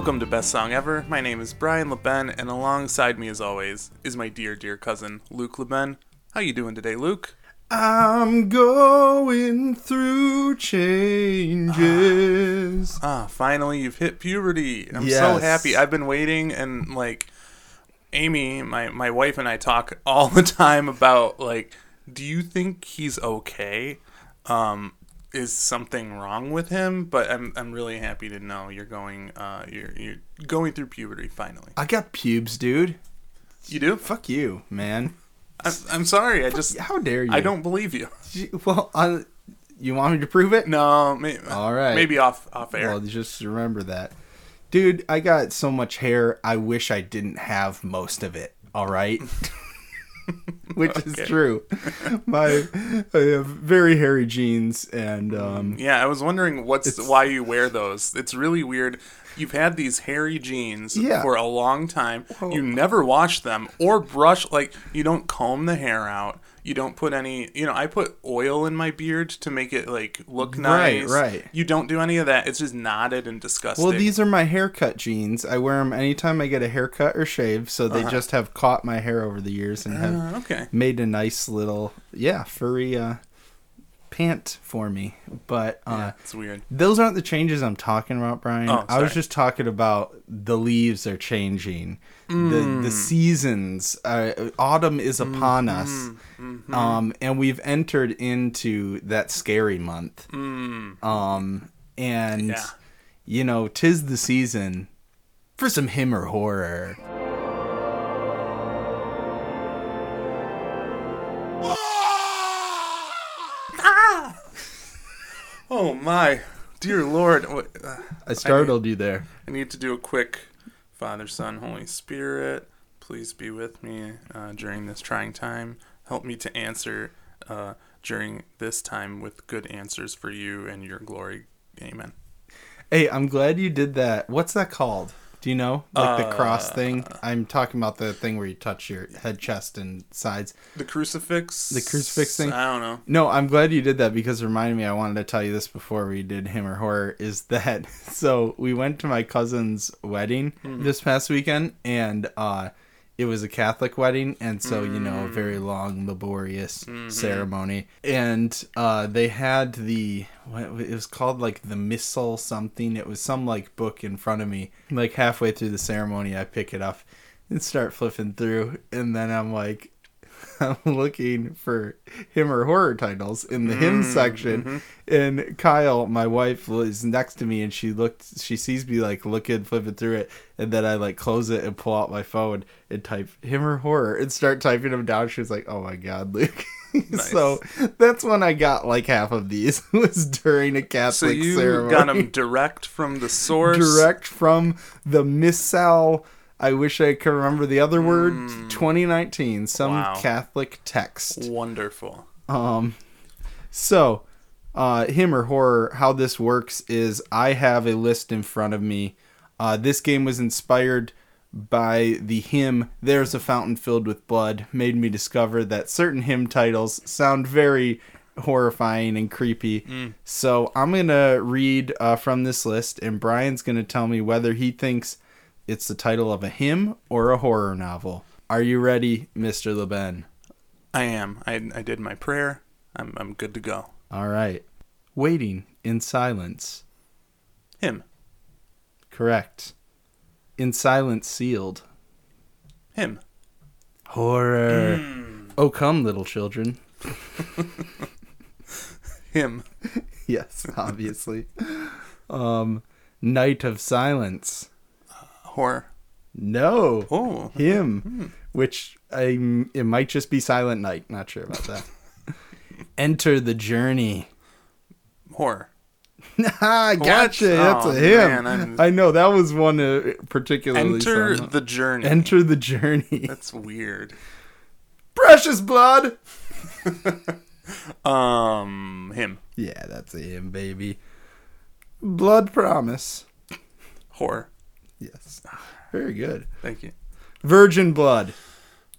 Welcome to Best Song Ever. My name is Brian LeBen, and alongside me, as always, is my dear, dear cousin Luke LeBen. How you doing today, Luke? I'm going through changes. Ah, finally, you've hit puberty. I'm so happy. I've been waiting, and like, Amy, my my wife, and I talk all the time about like, do you think he's okay? Um, is something wrong with him? But I'm I'm really happy to know you're going uh you're you're going through puberty finally. I got pubes, dude. You do? Fuck you, man. I'm, I'm sorry. I just How dare you? I don't believe you. Well, I, you want me to prove it? No, may, All right. maybe off off air. Well, just remember that. Dude, I got so much hair, I wish I didn't have most of it. All right? Which Okay. is true. My I have very hairy jeans and um yeah, I was wondering what's why you wear those. It's really weird. You've had these hairy jeans Yeah. for a long time. You never wash them or brush like you don't comb the hair out. You don't put any, you know, I put oil in my beard to make it like look nice. right. Right. You don't do any of that. It's just knotted and disgusting. Well, these are my haircut jeans. I wear them anytime I get a haircut or shave, so they just have caught my hair over the years and have Uh, okay. made a nice little, yeah, furry uh, pant for me. But uh, Yeah, it's weird. those aren't the changes I'm talking about, Brian. Oh, I was just talking about the leaves are changing. The Mm. the seasons, uh, autumn is upon Mm-hmm. us, um, and we've entered into that scary month. Um, and Mm. Yeah. you know, tis the season for some him or horror. Oh my, dear Lord! Uh, I startled you there. I need to do a quick Father, Son, Holy Spirit, please be with me uh, during this trying time. Help me to answer uh, during this time with good answers for you and your glory. Amen. Hey, I'm glad you did that. What's that called? Do you know? Like the cross Uh, thing? I'm talking about the thing where you touch your head, chest, and sides. The crucifix. The crucifix thing? I don't know. No, I'm glad you did that because it reminded me I wanted to tell you this before we did him or horror is that so we went to my cousin's wedding this past weekend and uh it was a Catholic wedding and so you know a very long laborious ceremony. And uh they had the what it was called like the missal something. It was some like book in front of me. Like halfway through the ceremony I pick it up and start flipping through. And then I'm like I'm looking for him or horror titles in the hymn mm, section, mm-hmm. and Kyle, my wife, was next to me, and she looked, she sees me like looking, flipping through it, and then I like close it and pull out my phone and type him or horror and start typing them down. She was like, "Oh my god, Luke." so that's when I got like half of these was during a Catholic So you ceremony. got them direct from the source. direct from the Missal. I wish I could remember the other word. 2019, some Wow. Catholic text. Wonderful. Um, so, uh, him or horror, how this works is I have a list in front of me. Uh, this game was inspired by the hymn There's a Fountain Filled with Blood, made me discover that certain hymn titles sound very horrifying and creepy. So, I'm going to read uh, from this list, and Brian's going to tell me whether he thinks it's the title of a hymn or a horror novel. Are you ready, Mr. LeBen? I am. I, I did my prayer. I'm, I'm good to go. All right. Waiting in silence. Him. Correct. In silence sealed. Him. Horror. Oh, come, little children. Him. Yes, obviously. um, night of silence. No. Oh. Him. Which I it might just be Silent Night. Not sure about that. Enter the journey. Horror. Ah, gotcha. That's Oh, a him. man, I'm- know that was one uh, particularly. Enter the journey. Enter the journey. That's weird. Precious blood. Um, him. Yeah, that's a him, baby. Blood promise. Horror. Yes. Very good. Thank you. Virgin blood.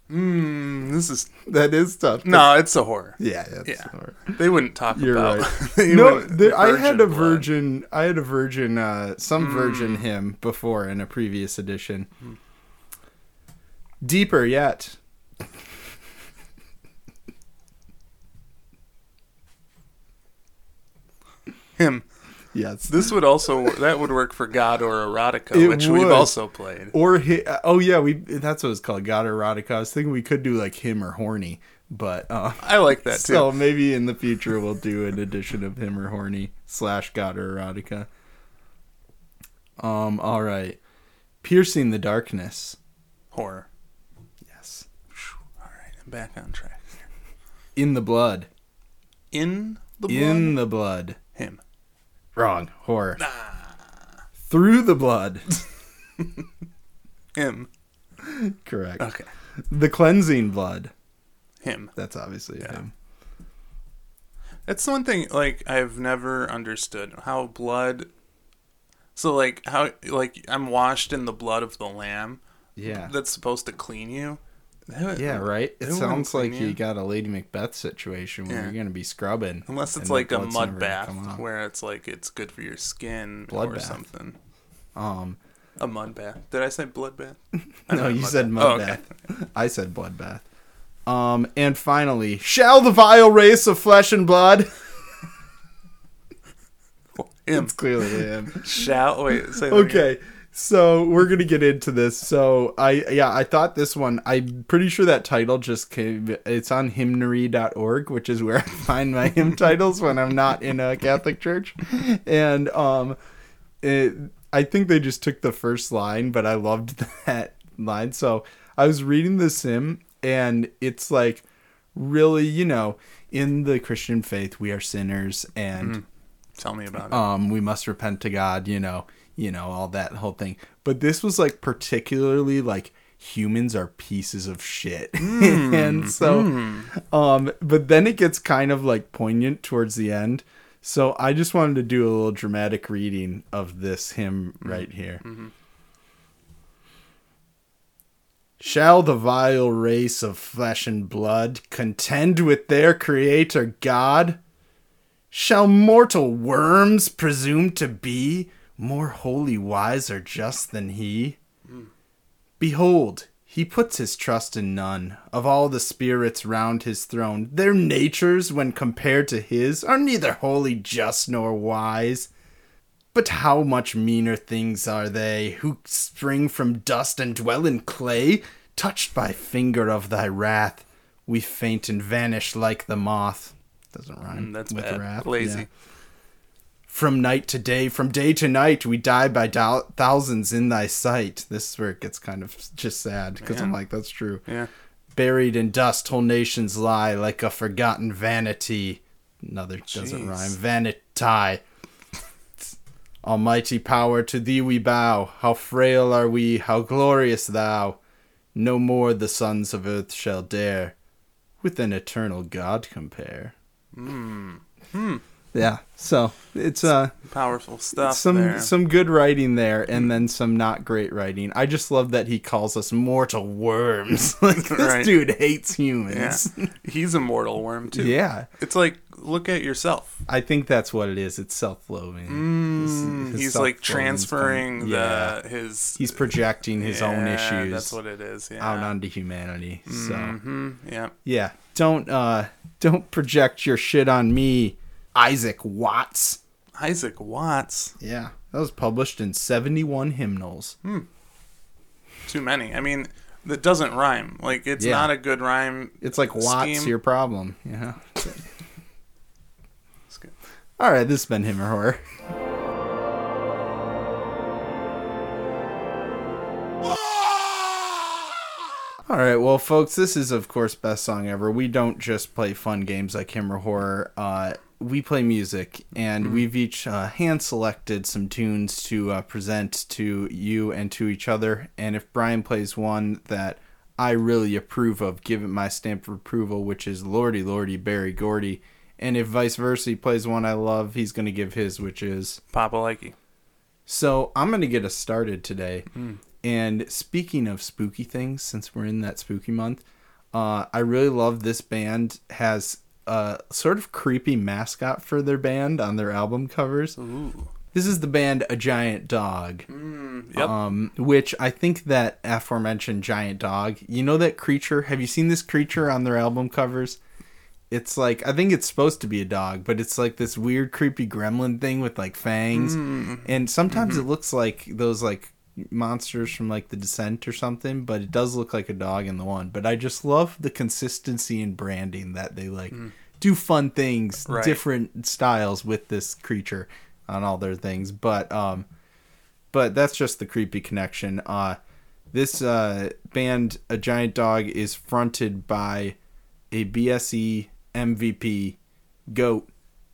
Mm, this is That is tough. no, it's a horror. Yeah, that's Yeah. horror. They wouldn't talk You're about. right. No, there, I had a blood. virgin. I had a virgin. Uh, some virgin Hmm. hymn before in a previous edition. Deeper yet. him. Yes. This would also that would work for God or erotica, It which we've also played. Or hi- oh yeah, we that's what it's called. God or erotica. I was thinking we could do like him or horny, but uh, I like that too. so maybe in the future we'll do an edition of him or horny slash God or erotica. Um. All right. Piercing the darkness. horror. Yes. All right, I'm back on track. In the blood. In the blood. In the blood. him. Wrong. Horror. Through the blood. Him. Correct. Okay. The cleansing blood. Him. That's obviously Yeah. him. That's the one thing like I've never understood how blood. So like how like I'm washed in the blood of the lamb. Yeah. That's supposed to clean you. That- Yeah, right. It sounds like you got a Lady Macbeth situation where Yeah. you're gonna be scrubbing, Unless it's like a mud bath where it's like it's good for your skin Blood or bath. something. Um, A mud bath. Did I say blood bath? No, you said bath. mud Oh, okay. bath. I said blood bath. Um, and finally, shall the vile race of flesh and blood? Him. It's clearly him. Shall wait. Say that again. So we're gonna get into this. So i yeah i thought this one i'm pretty sure that title just came it's on hymnary.org which is where i find my hymn titles when i'm not in a catholic church. And um it, i think they just took the first line but i loved that line. So i was reading this hymn and it's like really you know in the christian faith we are sinners and Tell me about it. um we must repent to god you know you know all that whole thing. But this was like particularly like humans are pieces of shit. Hmm. And so hmm. um but then it gets kind of like poignant towards the end. So i just wanted to do a little dramatic reading of this hymn mm-hmm. right here. Mm-hmm. Shall the vile race of flesh and blood contend with their creator God? Shall mortal worms presume to be more holy, wise, or just than he? Behold, he puts his trust in none of all the spirits round his throne. Their natures, when compared to his, are neither wholly just nor wise. But how much meaner things are they, who spring from dust and dwell in clay? Touched by finger of thy wrath, we faint and vanish like the moth. Doesn't rhyme. Mm, that's with bad. wrath. Lazy. yeah. From night to day, from day to night, we die by thou- thousands in thy sight. This is where it gets kind of just sad because I'm like, that's true. Yeah. Buried in dust, whole nations lie like a forgotten vanity. Another doesn't rhyme. Vanity. Almighty power, to thee we bow. How frail are we, how glorious thou. No more the sons of earth shall dare with an eternal God compare. Hmm. Hmm. Yeah, so it's uh Powerful stuff some there. some good writing there and then some not great writing. I just love that he calls us mortal worms. like this Right. dude hates yeah. humans. He's a mortal worm too. Yeah. It's like look at yourself. I think that's what it is. It's self-loathing. Mm, his he's like transferring yeah. the his He's projecting his own issues That's what it is. Yeah. out onto humanity. So hmm Yeah. yeah, don't uh don't project your shit on me, Isaac Watts. Isaac Watts. Yeah, that was published in 71 hymnals. Too many. I mean, that doesn't rhyme. Like it's Yeah. not a good rhyme. It's like Watts Scheme. your problem, know. It's good. All right, this has been him or horror. All right, well, folks, this is of course best song ever. We don't just play fun games like him or horror. Uh, we play music, and we've each uh, hand selected some tunes to uh, present to you and to each other. And if Brian plays one that I really approve of, give it my stamp of approval, which is Lordy Lordy Berry Gordy. And if vice versa, he plays one I love, he's going to give his, which is Papa Likey. so I'm gonna get us started today. And speaking of spooky things, since we're in that spooky month, Uh, I really love this band has a sort of creepy mascot for their band on their album covers. Ooh. This is the band A Giant Dog. Mm, yep. Um, which I think that aforementioned giant dog, you know that creature? Have you seen this creature on their album covers? It's like I think it's supposed to be a dog, but it's like this weird creepy gremlin thing with like fangs. Mm. And sometimes mm-hmm. it looks like those like monsters from like the descent or something, but it does look like a dog in the one. But I just love the consistency in branding that they like do fun things, Right. different styles with this creature on all their things. But um but that's just the creepy connection. Uh, this uh, band, A Giant Dog, is fronted by a BSE MVP goat,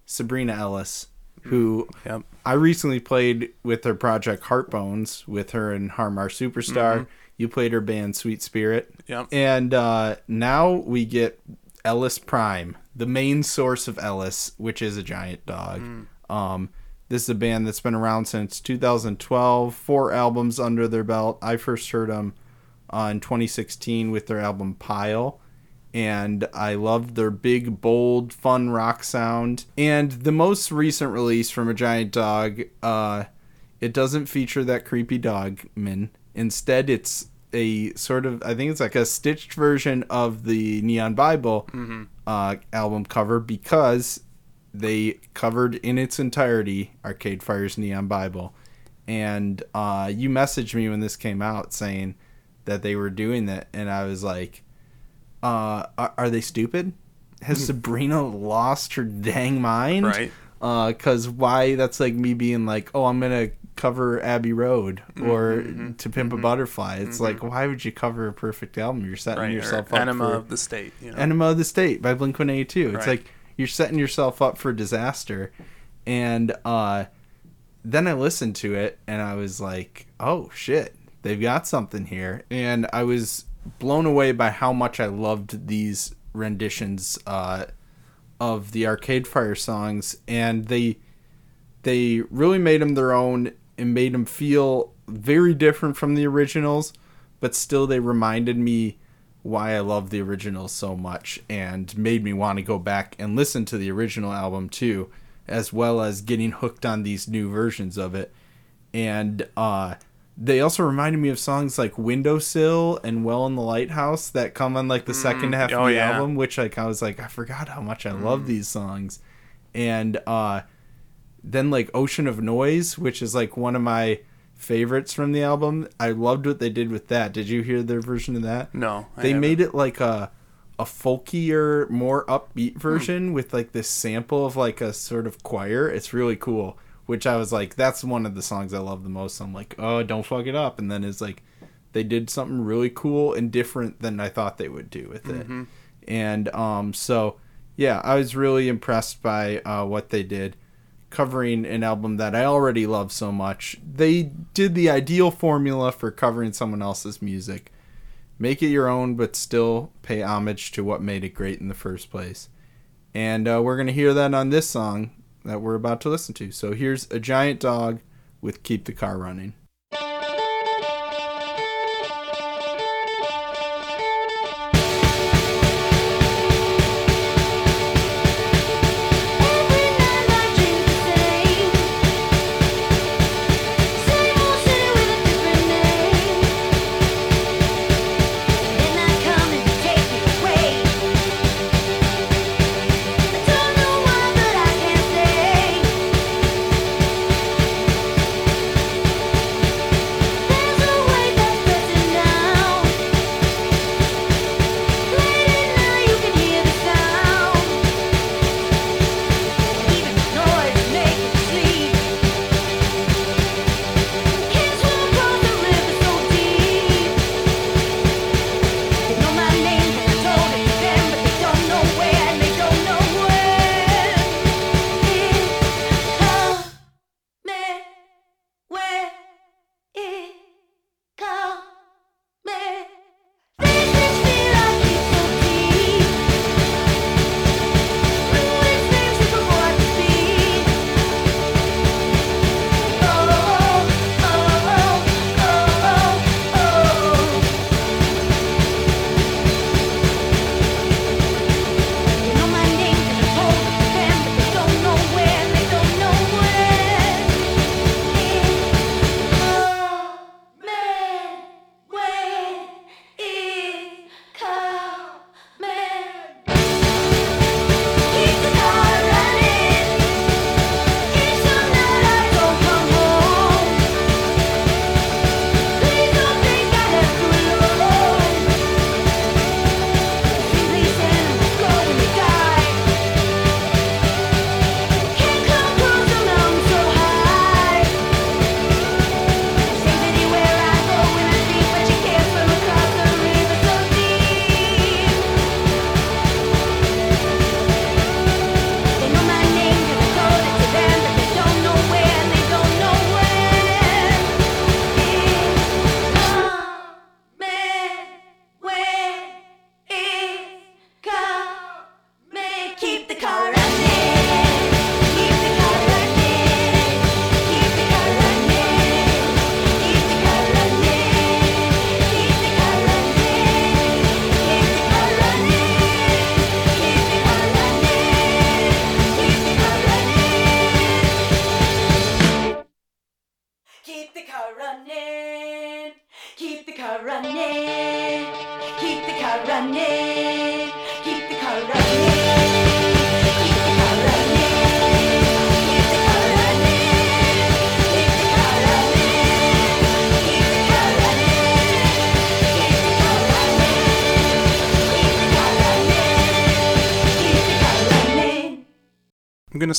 Sabrina Ellis, who Yep. I recently played with her project Heartbones with her and Har Mar Superstar. You played her band Sweet Spirit. Yep. And uh, now we get Ellis Prime, the main source of Ellis, which is a giant dog. Um, this is a band that's been around since 2012, four albums under their belt. I first heard them uh, in 2016 with their album Pile. And I loved their big, bold, fun rock sound. And the most recent release from A Giant Dog, uh, it doesn't feature that creepy dogman. Instead, it's a sort of I think it's like a stitched version of the Neon Bible uh, album cover because they covered in its entirety Arcade Fire's Neon Bible. And uh, you messaged me when this came out saying that they were doing that, and I was like, uh, are, are they stupid? Has hmm. Sabrina lost her dang mind? Right. Uh, because why? That's like me being like, oh, I'm gonna cover Abbey Road mm-hmm, or mm-hmm, To Pimp a mm-hmm, Butterfly. It's like, why would you cover a perfect album? You're setting Right. yourself up Enema for of the State. You know. Enema of the State by Blink 182. It's Right. like you're setting yourself up for disaster. And uh, then I listened to it and I was like, oh shit, they've got something here. And I was blown away by how much I loved these renditions uh, of the Arcade Fire songs. And they they really made them their own and made them feel very different from the originals, but still they reminded me why I love the originals so much and made me want to go back and listen to the original album too, as well as getting hooked on these new versions of it. And uh they also reminded me of songs like Windowsill and Well and the Lighthouse that come on like the second half oh, of the yeah. album, which like I was like, I forgot how much I love these songs. And uh then like Ocean of Noise, which is like one of my favorites from the album. I loved what they did with that. Did you hear their version of that? no. I They haven't. made it like a a folkier, more Hmm. upbeat version with like this sample of like a sort of choir. It's really cool. Which I was like, that's one of the songs I love the most. I'm like, oh, don't fuck it up. And then it's like, they did something really cool and different than I thought they would do with it. Mm-hmm. And um, so yeah, I was really impressed by uh, what they did covering an album that I already love so much. They did the ideal formula for covering someone else's music. Make it your own, but still pay homage to what made it great in the first place. And uh, we're going to hear that on this song that we're about to listen to. So here's A Giant Dog with Keep the Car Running.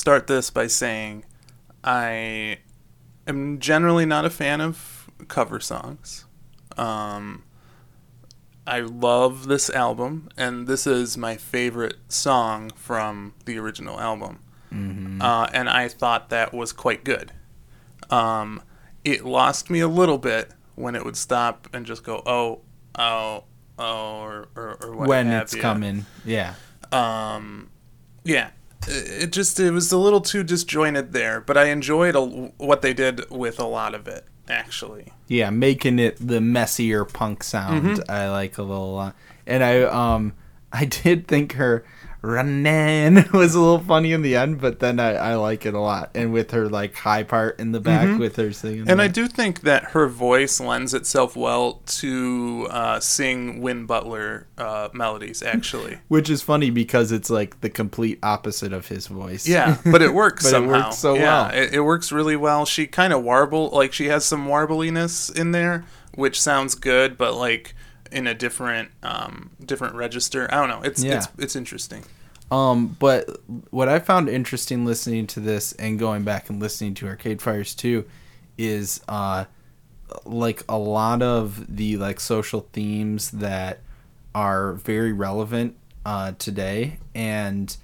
Start this by saying I am generally not a fan of cover songs. Um, I love this album, and this is my favorite song from the original album. Uh, and I thought that was quite good. Um, it lost me a little bit when it would stop and just go, oh, oh, oh, or, or, or when it's ya coming. Yeah. um yeah it just it was a little too disjointed there but i enjoyed a, what they did with a lot of it actually Yeah, making it the messier punk sound. Mm-hmm. I like a little uh, and I um I did think her running was a little funny in the end, but then I, I like it a lot. And with her like high part in the back with her singing. Mm-hmm. and i do think that her voice lends itself well to uh, sing win butler uh, melodies actually which is funny because it's like the complete opposite of his voice. yeah but it works But it somehow works so yeah, well. it, it works really well she kind of warble like she has some warbliness in there which sounds good but like in a different um different register i don't know it's Yeah. it's it's interesting Um, but what I found interesting listening to this and going back and listening to Arcade Fires too is uh like a lot of the like social themes that are very relevant uh today and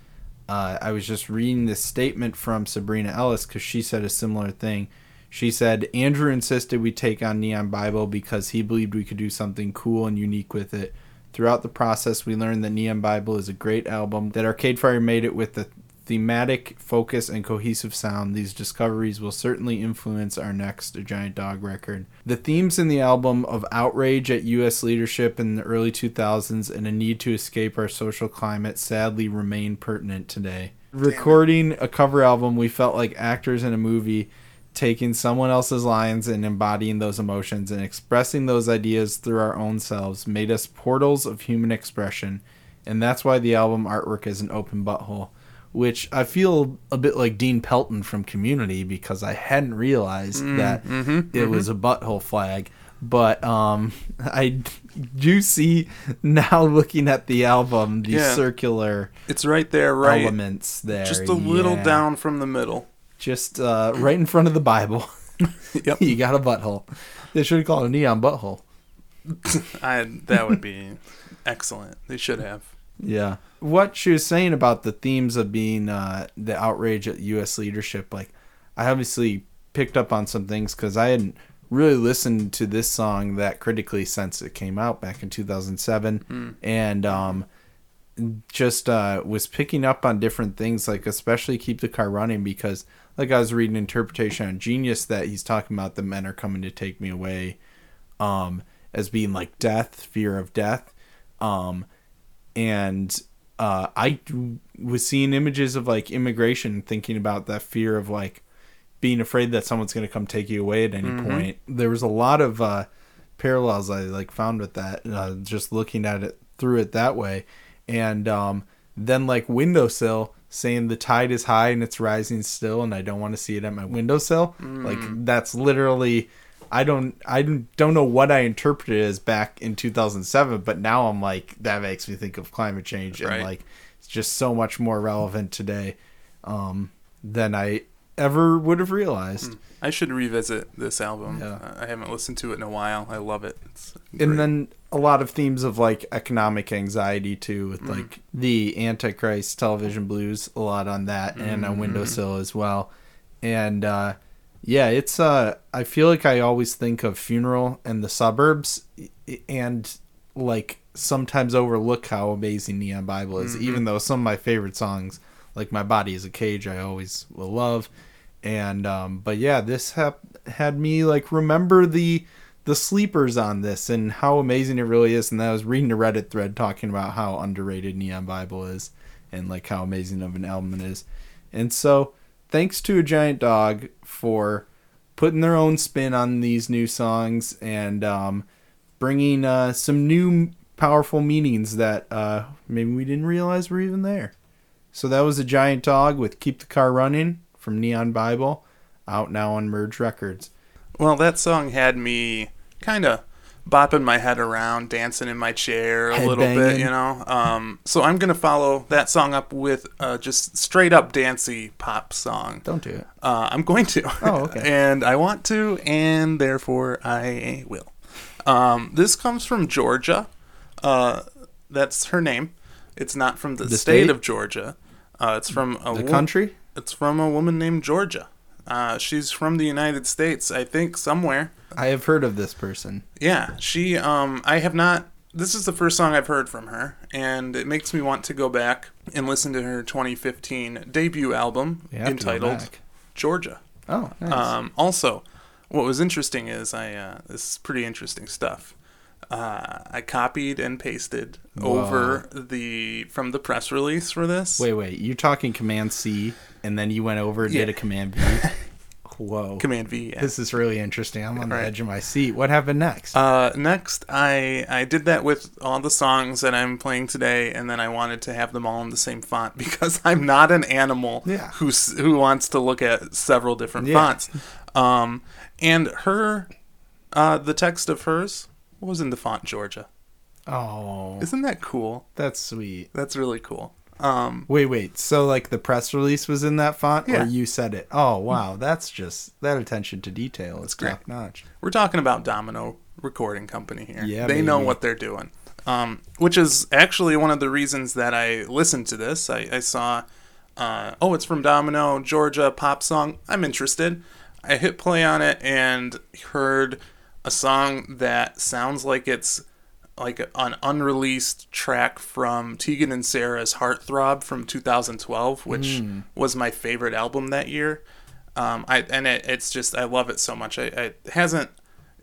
uh, I was just reading this statement from Sabrina Ellis because she said a similar thing. She said Andrew insisted we take on Neon Bible because he believed we could do something cool and unique with it. Throughout the process, we learned that Neon Bible is a great album, that Arcade Fire made it with the thematic focus and cohesive sound. These discoveries will certainly influence our next Giant Dog record. The themes in the album of outrage at U.S. leadership in the early 2000s and a need to escape our social climate sadly remain pertinent today. Recording a cover album, we felt like actors in a movie taking someone else's lines and embodying those emotions and expressing those ideas through our own selves made us portals of human expression. And that's why the album artwork is an open butthole, which I feel a bit like Dean Pelton from Community because I hadn't realized mm, that mm-hmm, it mm-hmm. was a butthole flag. But um, I do see now looking at the album the Yeah. circular It's right there, right? elements there. Just a little Yeah. down from the middle. Just uh, right in front of the Bible. Yep. you got a butthole. They should have called it a neon butthole. I that would be excellent. They should have. Yeah. What she was saying about the themes of being uh, the outrage at U.S. leadership, like I obviously picked up on some things because I hadn't really listened to this song that critically since it came out back in 2007, and um, just uh, was picking up on different things, like especially keep the car running because, like I was reading interpretation on Genius that he's talking about the men are coming to take me away, um, as being like death, fear of death, um, and uh, I was seeing images of like immigration, thinking about that fear of like being afraid that someone's going to come take you away at any point. There was a lot of uh, parallels I like found with that, uh, just looking at it through it that way, and um, then like windowsill saying the tide is high and it's rising still, and I don't want to see it at my windowsill. Like that's literally. I don't I don't don't know what I interpreted as back in 2007, but now I'm like that makes me think of climate change and like it's just so much more relevant today um, than I ever would have realized. I should revisit this album. Yeah. Uh, I haven't listened to it in a while. I love it. It's. And then a lot of themes of like economic anxiety too, with like the Antichrist television blues, a lot on that, and on Windowsill as well. And uh, yeah, it's uh, I feel like I always think of funeral and the suburbs, and like sometimes overlook how amazing Neon Bible is, even though some of my favorite songs, like My Body is a Cage, I always will love. And um, but yeah, this ha- had me like remember the the sleepers on this and how amazing it really is. And I was reading a Reddit thread talking about how underrated Neon Bible is and like how amazing of an album it is. And so, thanks to a giant dog for putting their own spin on these new songs and um, bringing uh, some new powerful meanings that uh, maybe we didn't realize were even there. So that was a giant dog with "Keep the Car Running" from Neon Bible, out now on Merge Records. Well, that song had me kind of bopping my head around, dancing in my chair a little bit, you know. Um, so I'm gonna follow that song up with uh, just straight up dancey pop song. Don't do it. Uh, I'm going to. Oh, okay. and I want to, and therefore I will. Um, this comes from Georgia. Uh, that's her name. It's not from the, The state, state? of Georgia. Uh, it's from a The wo- country? It's from a woman named Georgia. Uh, she's from the United States, I think, somewhere. I have heard of this person. Yeah, she. Um, I have not. This is the first song I've heard from her, and it makes me want to go back and listen to her 2015 debut album You have to go entitled. Georgia. Oh, nice. Um, also, what was interesting is I. Uh, this is pretty interesting stuff. Uh, I copied and pasted over the from the press release for this. wait, wait. You're talking Command C, and then you went over and Yeah. did a Command V. Whoa. Command V. Yeah. This is really interesting. I'm on the Right. edge of my seat. What happened next? Uh, next, I I did that with all the songs that I'm playing today, and then I wanted to have them all in the same font because I'm not an animal Yeah. who's who wants to look at several different Yeah. fonts. Um, and her, uh, the text of hers was in the font Georgia. oh, Isn't that cool? that's sweet. That's really cool. Um, Wait, wait. So, like, the press release was in that font, Yeah. or you said it? Oh, wow. That's just that attention to detail is great. top notch. we're talking about Domino Recording Company here. Yeah, they know what they're doing. Um, which is actually one of the reasons that I listened to this. I, I saw, uh, oh, it's from Domino, Georgia, pop song. I'm interested. I hit play on it and heard a song that sounds like it's like an unreleased track from Tegan and Sara's Heartthrob from 2012, which was my favorite album that year. Um, I and it, it's just I love it so much. I, I it hasn't.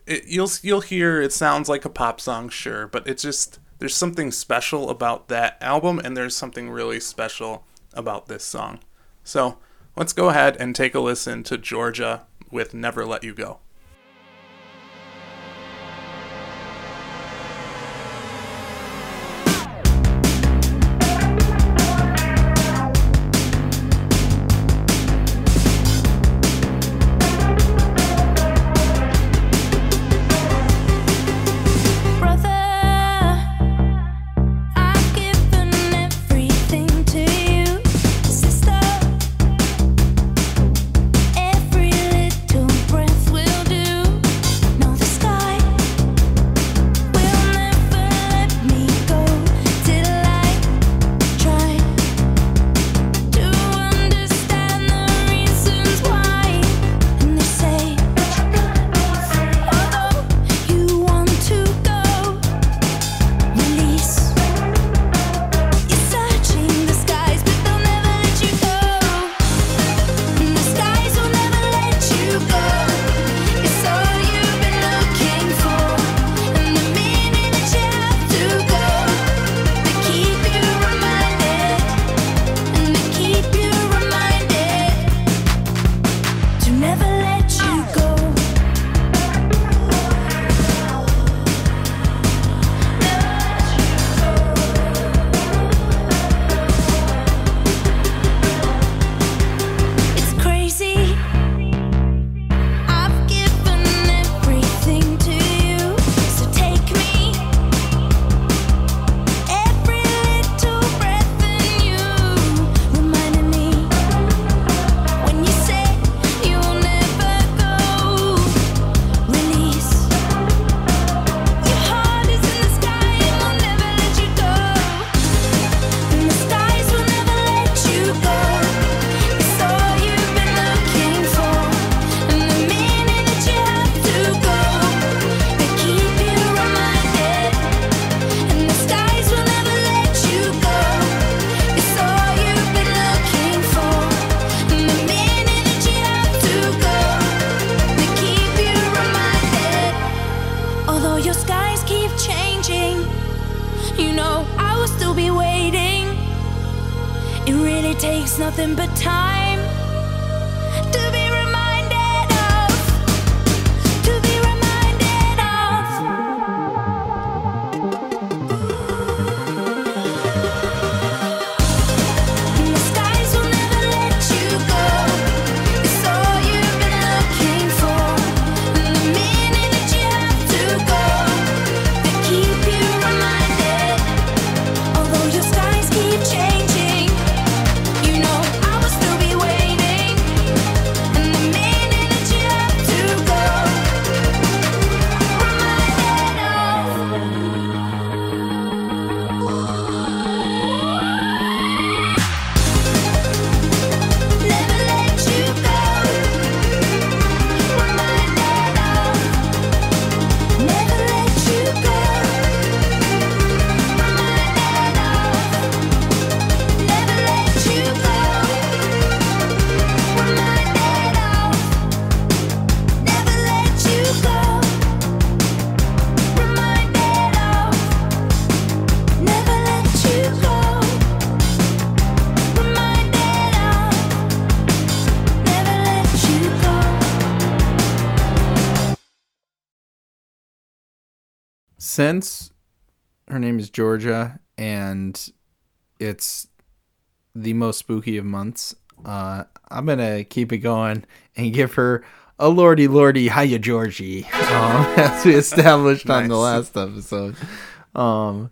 It, you'll you'll hear it sounds like a pop song, sure, but it's just there's something special about that album, and there's something really special about this song. So let's go ahead and take a listen to Georgia with "Never Let You Go." Georgia and it's the most spooky of months, uh, I'm gonna keep it going and give her a lordy lordy hiya Georgie, um, as we established on the last episode. Um,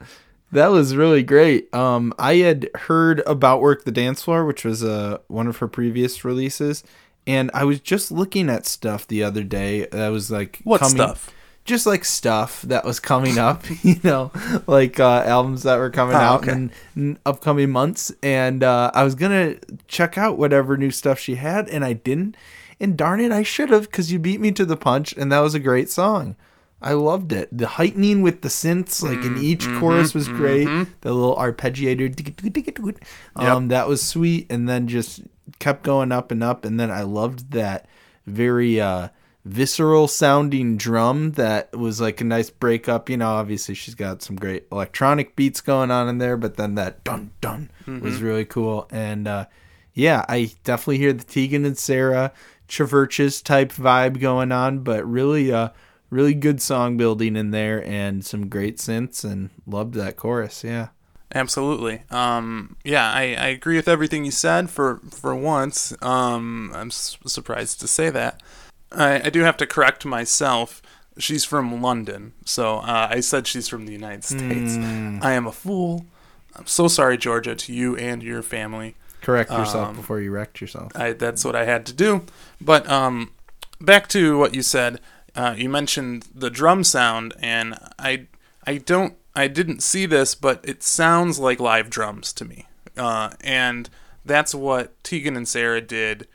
that was really great. Um, I had heard about Work the Dance Floor, which was uh, one of her previous releases, and I was just looking at stuff the other day that was like What coming- stuff? Just like stuff that was coming up, you know, like uh, albums that were coming Oh, out okay. in, in upcoming months. And uh, I was gonna check out whatever new stuff she had, and I didn't. And darn it, I should have, because you beat me to the punch, and that was a great song. I loved it. The heightening with the synths, like in each chorus, was great. The little arpeggiator, um, that was sweet, and then just kept going up and up. And then I loved that very uh, visceral sounding drum that was like a nice breakup. You know, obviously she's got some great electronic beats going on in there, but then that dun dun was really cool. And uh, yeah, I definitely hear the Tegan and Sara Traverches type vibe going on, but really, uh, really good song building in there and some great synths and loved that chorus. Yeah. Absolutely. Um, yeah, I, I agree with everything you said. For for once, um, I'm s- surprised to say that. I, I do have to correct myself. She's from London, so uh, I said she's from the United States. I am a fool. I'm so sorry, Georgia, to you and your family. Correct yourself Um, before you wrecked yourself. I that's what I had to do. But um, back to what you said. Uh, you mentioned the drum sound, and I I don't I didn't see this, but it sounds like live drums to me. Uh, and that's what Tegan and Sara did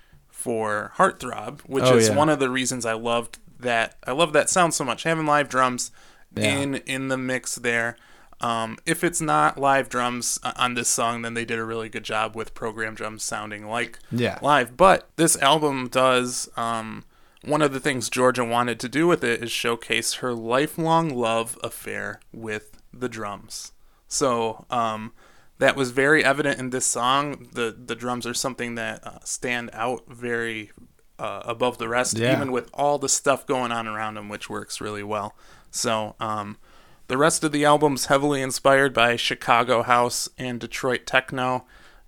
for Heartthrob, which Oh, is yeah. one of the reasons I loved that. I love that sound so much. Having live drums Yeah. in in the mix there. Um, if it's not live drums uh, on this song, then they did a really good job with program drums sounding like Yeah. live. But this album does. Um, one of the things Georgia wanted to do with it is showcase her lifelong love affair with the drums. So um, that was very evident in this song. the The drums are something that uh, stand out very uh, above the rest, Yeah. even with all the stuff going on around them, which works really well. So um, the rest of the album's heavily inspired by Chicago house and Detroit techno,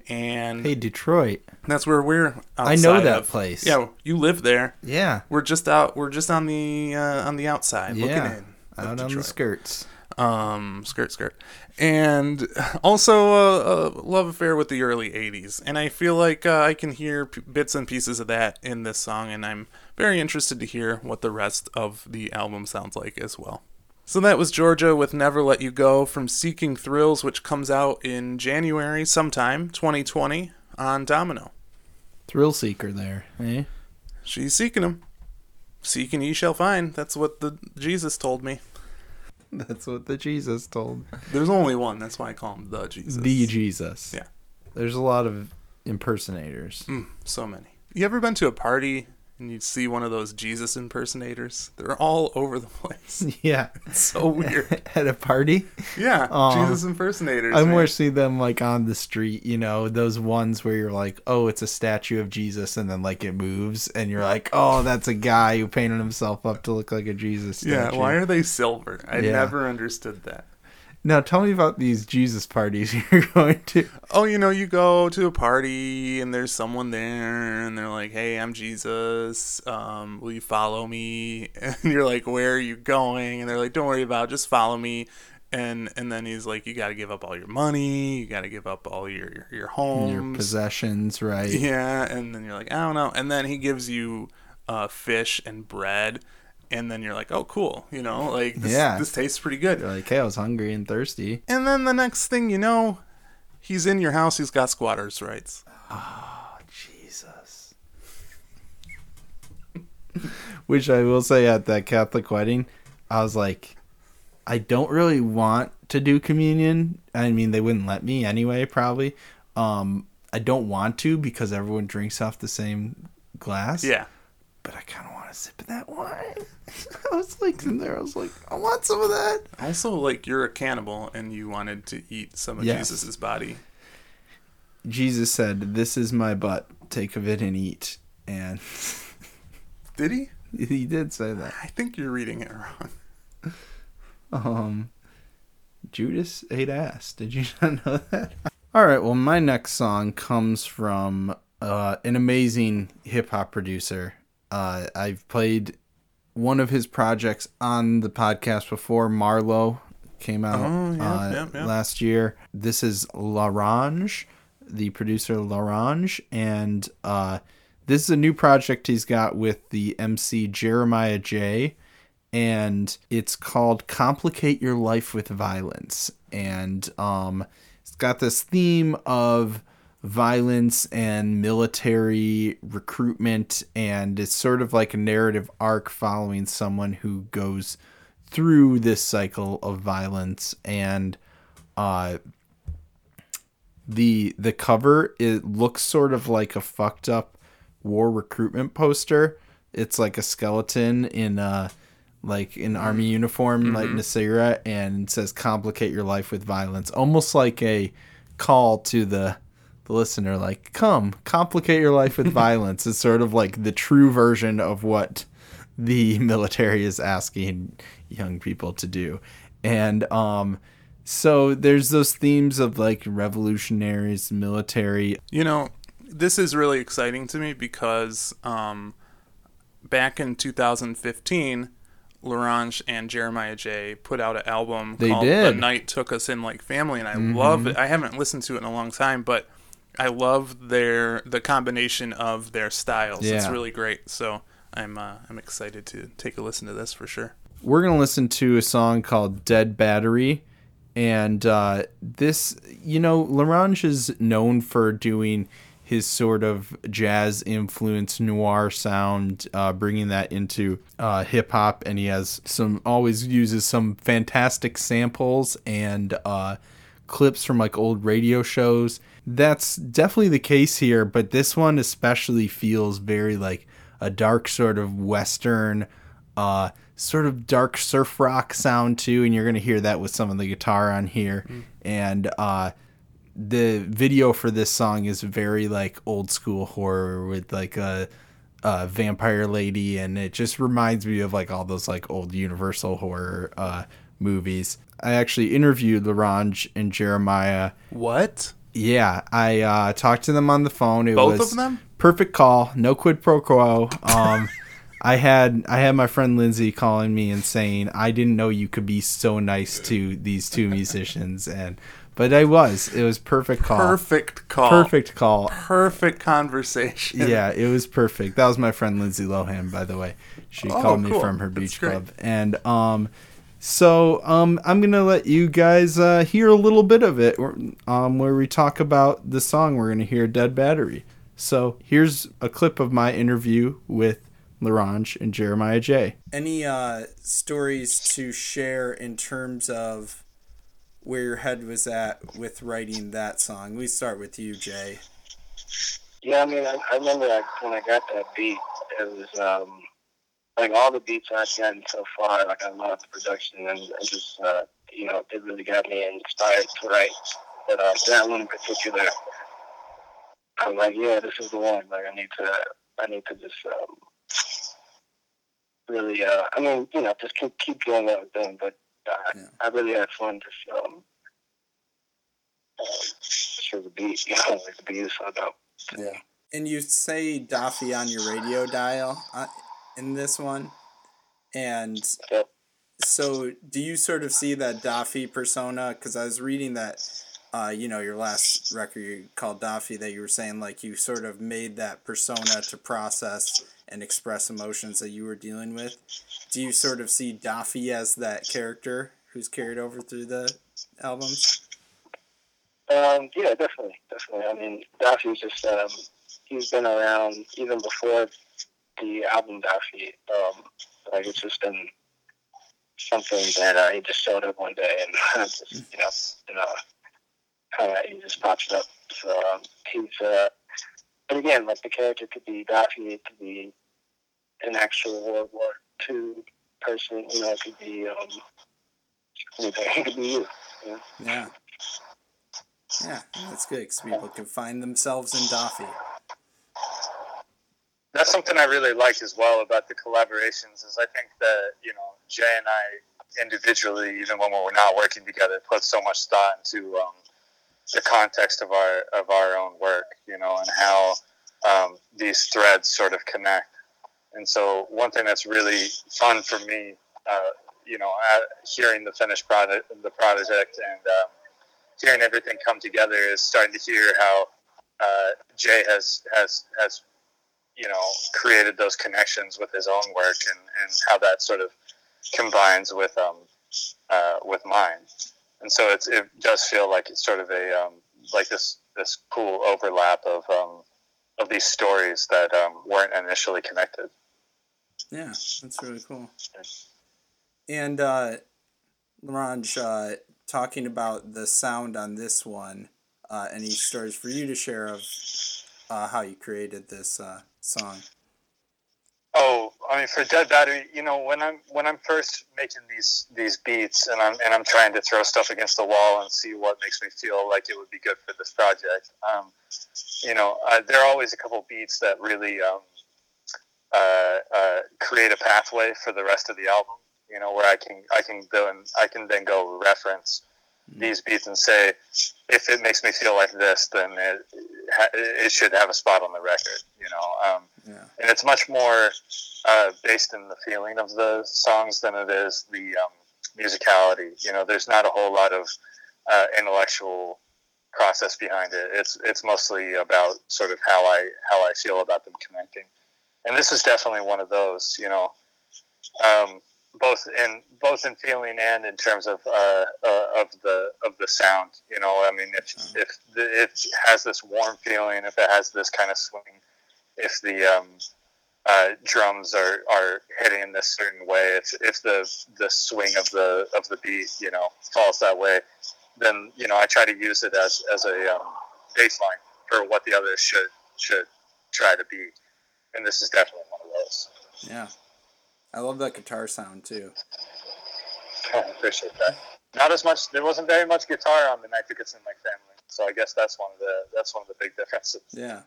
and Hey, Detroit. that's where we're. I know that of. place. Yeah, you live there. Yeah. We're just out. We're just on the uh, on the outside, looking Yeah. in. of Out on the skirts. Um, skirt, skirt, and also a, a love affair with the early '80s. And I feel like uh, I can hear p- bits and pieces of that in this song, and I'm very interested to hear what the rest of the album sounds like as well. So that was Georgia with Never Let You Go from Seeking Thrills, which comes out in January sometime 2020 on Domino. Thrill seeker there. Eh? She's seeking him. Seek and ye shall find. That's what the Jesus told me. That's what the Jesus told. There's only one. That's why I call him the Jesus. The Jesus. Yeah. There's a lot of impersonators. Mm, so many. You ever been to a party and you see one of those Jesus impersonators? They're all over the place. Yeah. It's so weird. At a party, Yeah, Aw. Jesus impersonators. I more see them like on the street, you know, those ones where you're like, oh, it's a statue of Jesus, and then like it moves, and you're like, oh, that's a guy who painted himself up to look like a Jesus Yeah, why are they silver? I Yeah. never understood that. Now tell me about these Jesus parties you're going to. Oh, you know, you go to a party and there's someone there and they're like, "Hey, I'm Jesus. Um, will you follow me?" And you're like, "Where are you going?" And they're like, "Don't worry about it. Just follow me." And and then he's like, "You got to give up all your money. You got to give up all your your, your homes, Your possessions, right? Yeah." And then you're like, "I don't know." And then he gives you uh, fish and bread. And then you're like, "Oh, cool. You know, like this, Yeah. this tastes pretty good." You're like, hey, I was hungry and thirsty. And then the next thing you know, he's in your house. He's got squatters' rights. Oh, Jesus. Which I will say at that Catholic wedding, I was like, I don't really want to do communion. I mean, they wouldn't let me anyway, probably. Um, I don't want to because everyone drinks off the same glass. Yeah. But I kind of sip of that wine. I was like in there. I was like, I want some of that. Also, like you're a cannibal and you wanted to eat some of Yes. Jesus's body. Jesus said, "This is my butt. Take of it and eat." And Did he? he did say that. I think you're reading it wrong. Um, Judas ate ass. Did you not know that? All right. Well, my next song comes from uh, an amazing hip hop producer. Uh, I've played one of his projects on the podcast before. Marlowe came out Oh, yeah, uh, yeah, yeah. last year. This is L'Orange, the producer L'Orange, and uh, this is a new project he's got with the MC Jeremiah Jae and it's called complicate your life with violence and um it's got this theme of violence and military recruitment and it's sort of like a narrative arc following someone who goes through this cycle of violence. And uh the the cover it looks sort of like a fucked up war recruitment poster. It's like a skeleton in uh like an army uniform like Nasira and says complicate your life with violence. Almost like a call to the the listener like come complicate your life with violence it's sort of like the true version of what the military is asking young people to do and um so there's those themes of like revolutionaries military You know, this is really exciting to me because um, back in 2015, L'Orange and Jeremiah Jae put out an album They called did. Mm-hmm. The Night Took Us In Like Family, and I love it. I haven't listened to it in a long time, but I love their the combination of their styles. It's really great. So I'm uh, I'm excited to take a listen to this for sure. we're gonna listen to a song called "Dead Battery," and uh, this, you know, L'Orange is known for doing his sort of jazz influence noir sound, uh, bringing that into uh, hip hop, and he has some always uses some fantastic samples and uh, clips from like old radio shows. That's definitely the case here, but this one especially feels very like a dark sort of western uh sort of dark surf rock sound too and you're going to hear that with some of the guitar on here. And uh the video for this song is very like old school horror with like a, a vampire lady and it just reminds me of like all those like old universal horror uh movies. I actually interviewed L'Orange and jeremiah What? Yeah, I uh, talked to them on the phone. It Both was of them? Perfect call, no quid pro quo. Um, I had I had my friend Lindsay calling me and saying I didn't know you could be so nice to these two musicians, and but I was. It was perfect call. Perfect call. Perfect call. Perfect conversation. Yeah, it was perfect. That was my friend Lindsay Lohan, by the way. She Oh, called me from her beach club, and um, so um, I'm gonna let you guys uh, hear a little bit of it, um, where we talk about the song. We're gonna hear "Dead Battery." So here's a clip of my interview with L'Orange and Jeremiah Jae. Any uh, stories to share in terms of where your head was at with writing that song? We start with you, Jay. Yeah, I mean, I, I remember like, when I got that beat, it was um, like all the beats I've gotten so far. Like I love the production and, and just uh, you know, it really got me inspired to write. But uh, that one in particular, I'm like, yeah, this is the one. Like I need to, I need to just um, really. Uh, I mean, you know, just keep keep doing that thing. But uh, Yeah. I really had fun just um, uh, just for the beat. You know, like the beat is so dope. Yeah. And you say Daffy on your radio dial uh, in this one. And Yep. so do you sort of see that Daffy persona? Because I was reading that, uh, you know, your last record you called Daffy, that you were saying like you sort of made that persona to process and express emotions that you were dealing with. Do you sort of see Daffy as that character who's carried over through the albums? Um, yeah, definitely, definitely. I mean, Daffy's just um, he's been around even before the album Daffy. Um, like it's just been something that uh, he just showed up one day and just you know, you know, kind of he just pops up. So um, he's uh, but again, like the character could be Daffy, it could be an actual World War II person. You know, it could be um, anything. It could be you. Yeah. Yeah, that's good because people can find themselves in Daffy. That's something I really like as well about the collaborations is I think that you know Jay and I individually, even when we're not working together, put so much thought into um, the context of our of our own work, you know, and how um, these threads sort of connect. And so, one thing that's really fun for me, uh, you know, uh, hearing the finished product, the project, and um, hearing everything come together is starting to hear how uh, Jay has has has you know created those connections with his own work and, and how that sort of combines with um uh, with mine and so it's, it does feel like it's sort of a um, like this this cool overlap of um, of these stories that um, weren't initially connected Yeah, that's really cool. And uh, L'Orange, uh, talking about the sound on this one, uh, any stories for you to share of uh, how you created this uh, song? Oh, I mean, for Dead Battery, you know, when I'm when I'm first making these these beats and I'm and I'm trying to throw stuff against the wall and see what makes me feel like it would be good for this project. Um, you know, uh, there are always a couple beats that really um, uh, uh, create a pathway for the rest of the album. You know, where I can I can then I can then go reference these beats and say, if it makes me feel like this, then it it should have a spot on the record. You know. Um, Yeah. and it's much more uh, based in the feeling of the songs than it is the um, musicality. You know, there's not a whole lot of uh, intellectual process behind it. It's it's mostly about sort of how I how I feel about them connecting, and this is definitely one of those. You know, um, both in both in feeling and in terms of uh, uh, of the of the sound. You know, I mean, if if the, it has this warm feeling, if it has this kind of swing, if the um, uh, drums are, are hitting in this certain way, if, if the the swing of the of the beat, you know, falls that way, then you know I try to use it as as a um, baseline for what the others should should try to be, and this is definitely one of those. Yeah. I love that guitar sound too. I appreciate that. Not as much. There wasn't very much guitar on the night that gets in my family, so I guess that's one of the that's one of the big differences. Yeah.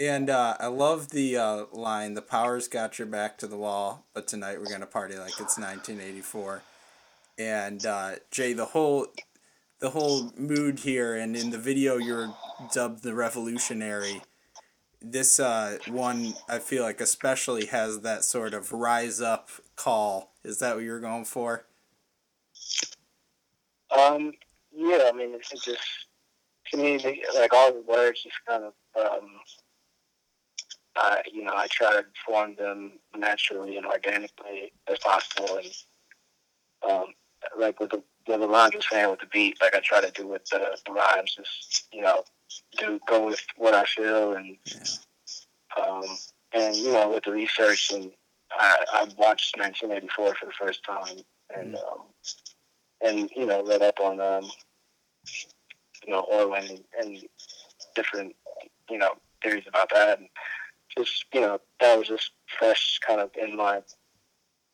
And uh, I love the uh, line, the power's got your back to the wall, but tonight we're going to party like it's 1984. And uh, Jay, the whole the whole mood here and in the video you're dubbed the revolutionary. This uh, one I feel like especially has that sort of rise up call. Is that what you're going for? Um, yeah, I mean, it's just to me, like all the words, just kind of, um, I, you know, I try to form them naturally and organically as possible, and um, like with the with the line was saying with the beat, like I try to do with the, the rhymes, just you know, do go with what I feel, and Yeah. um, and you know, with the research, and I, I watched 1984 for the first time, and um, and you know read up on um, you know Orwell and, and different you know theories about that, and just you know that was just fresh kind of in my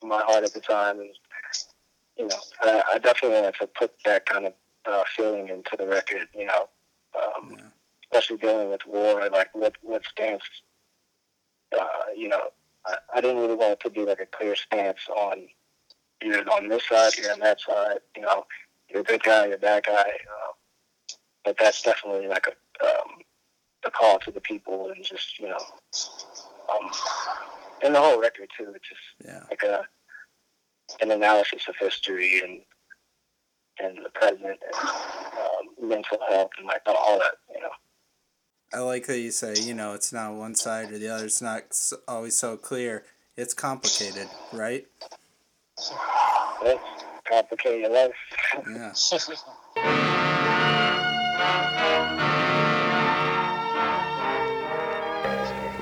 my heart at the time, and you know I, I definitely wanted to put that kind of uh, feeling into the record, you know, um, Yeah. especially dealing with war, like what what stance, uh, you know, I, I didn't really want it to be like a clear stance on you're on this side, you're on that side. You know, you're a good guy, you're a bad guy. Uh, but that's definitely like a um, a call to the people, and just you know, um, and the whole record too. It's just Yeah. like a an analysis of history and and the present and um, mental health and like all that. You know, I like that you say, you know, it's not one side or the other. It's not always so clear. It's complicated, right? that's complicated life. Yeah.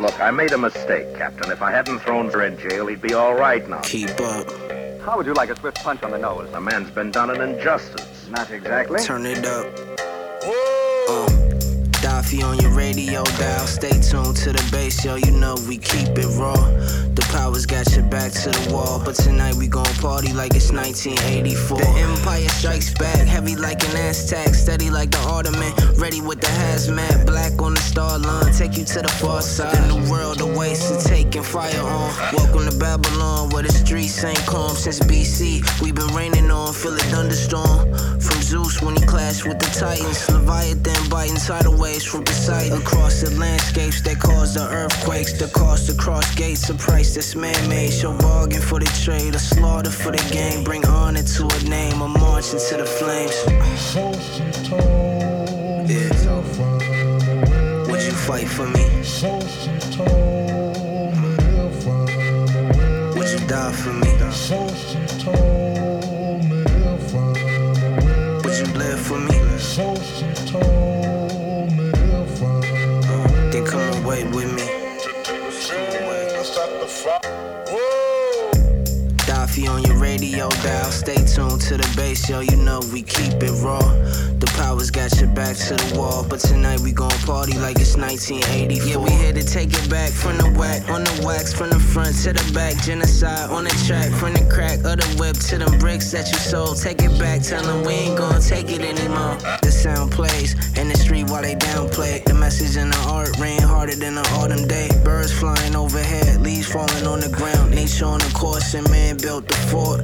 Look, I made a mistake, Captain. If I hadn't thrown her in jail, he'd be all right now. Keep up, How would you like a swift punch on the nose? The man's been done an injustice. Not exactly. turn it up. Uh, Daffy on your radio dial. Stay tuned to the bass, yo. You know we keep it raw. The powers got your back to the wall, but tonight we gon' party like it's 1984. The Empire strikes back, heavy like an Aztec, steady like the Ottoman, ready with the hazmat, black on the star line, take you to the far side. The new world awaits to taking fire on. Welcome to Babylon, where the streets ain't calm since BC. we been raining on, feel a thunderstorm. From Zeus when he clashed with the Titans, Leviathan biting tidal waves from Poseidon. Across the landscapes that cause the earthquakes, the cost to cross gates, a price that's man-made. Show bargain for the trade, a slaughter for the game. Bring honor to a name, a march into the flames. Yeah. Would you fight for me? Would you die for me? Radio dial. Stay tuned to the bass, yo. You know we keep it raw. The powers got your back to the wall, but tonight we gon' party like it's 1984. Yeah, we here to take it back from the whack, on the wax, from the front to the back. Genocide on the track, from the crack of the whip to them bricks that you sold. Take it back, tell them we ain't gon' take it anymore. The sound plays in the street while they downplay. The message in the art rain harder than an autumn day. Birds flying overhead, leaves falling on the ground. Nature on the course, and man built the fort.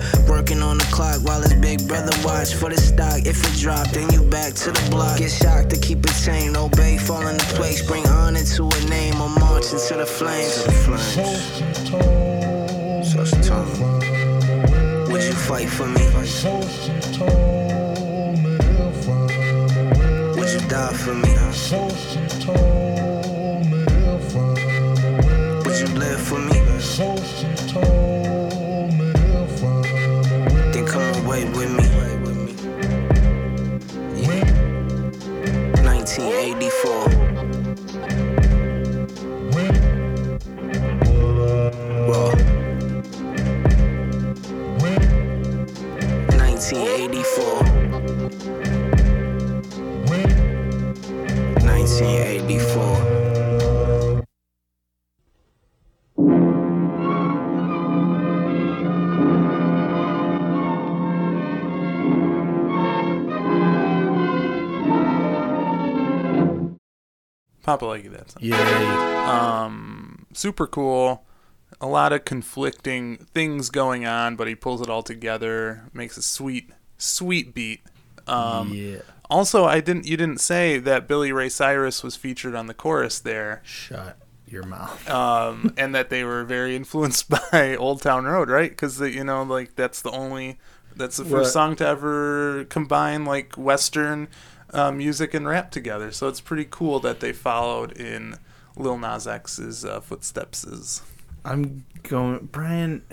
Working on the clock while his big brother watch for the stock. If it drop, then you back to the block. Get shocked to keep it tame. Obey, fall into place. Bring honor to a name. I'm marching to the flames. To the flames. Such time. Would you fight for me? Would you die for me? With me. Yeah. 1984. Like. Yay. Um, super cool. A lot of conflicting things going on, but he pulls it all together. Makes a sweet, sweet beat. Um, yeah. Also, I didn't. You didn't say that Billy Ray Cyrus was featured on the chorus there, Shut your mouth. um, and that they were very influenced by Old Town Road, right? Because you know, like that's the only, that's the first What? song to ever combine like Western uh, music and rap together. So it's pretty cool that they followed in Lil Nas X's uh, footsteps. I'm going, Brian.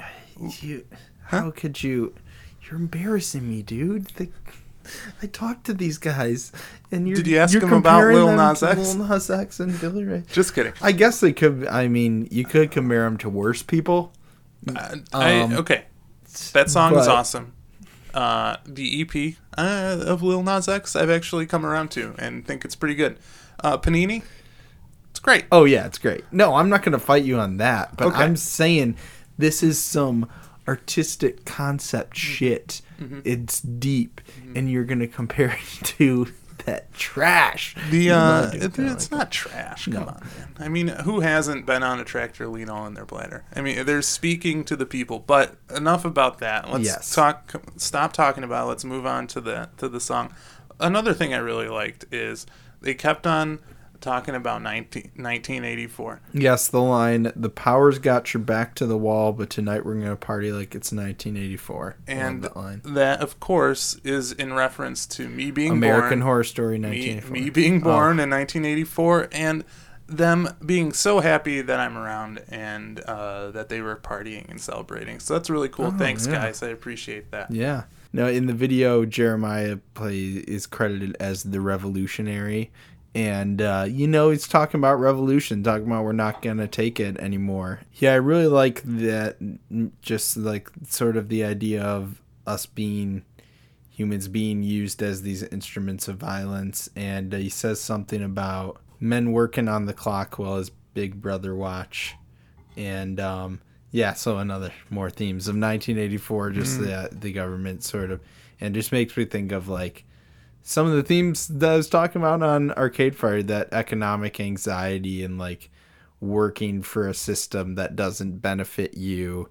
You, how could you? You're embarrassing me, dude. The, I talked to these guys, and you're. Did you ask them about Lil Nas X? Lil Nas X and Billy Ray. just kidding. I guess they could. I mean, you could compare them to worse people. Uh, I, Um, okay, that song is awesome. Uh, the EP uh, of Lil Nas X, I've actually come around to and think it's pretty good. Uh, Panini, it's great. Oh yeah, it's great. No, I'm not going to fight you on that, but Okay. I'm saying this is some artistic concept Mm-hmm. shit. It's deep, and you're going to compare it to that trash. The uh, it- it's not trash. Come No. on, man. I mean, who hasn't been on a tractor lean all in their bladder? I mean, they're speaking to the people. But enough about that. Let's Yes. talk. Stop talking about. it. Let's move on to the to the song. Another thing I really liked is they kept on talking about 19, 1984. Yes, the line, the powers got your back to the wall, but tonight we're going to party like it's 1984. I And that line. that, of course, is in reference to me being American born, Horror Story me, 1984. me being Oh, born in 1984, and them being so happy that I'm around and uh, that they were partying and celebrating. So that's really cool. Oh, Thanks, yeah. guys. I appreciate that. Yeah. Now, in the video, Jeremiah play is credited as the revolutionary, and uh, you know he's talking about revolution, talking about we're not gonna take it anymore. Yeah, I really like that. mm, Just like sort of the idea of us being humans being used as these instruments of violence, and uh, he says something about men working on the clock while his big brother watch, and um, Yeah, so another more themes of 1984, just the the government sort of, and just makes me think of like some of the themes that I was talking about on Arcade Fire, that economic anxiety and like working for a system that doesn't benefit you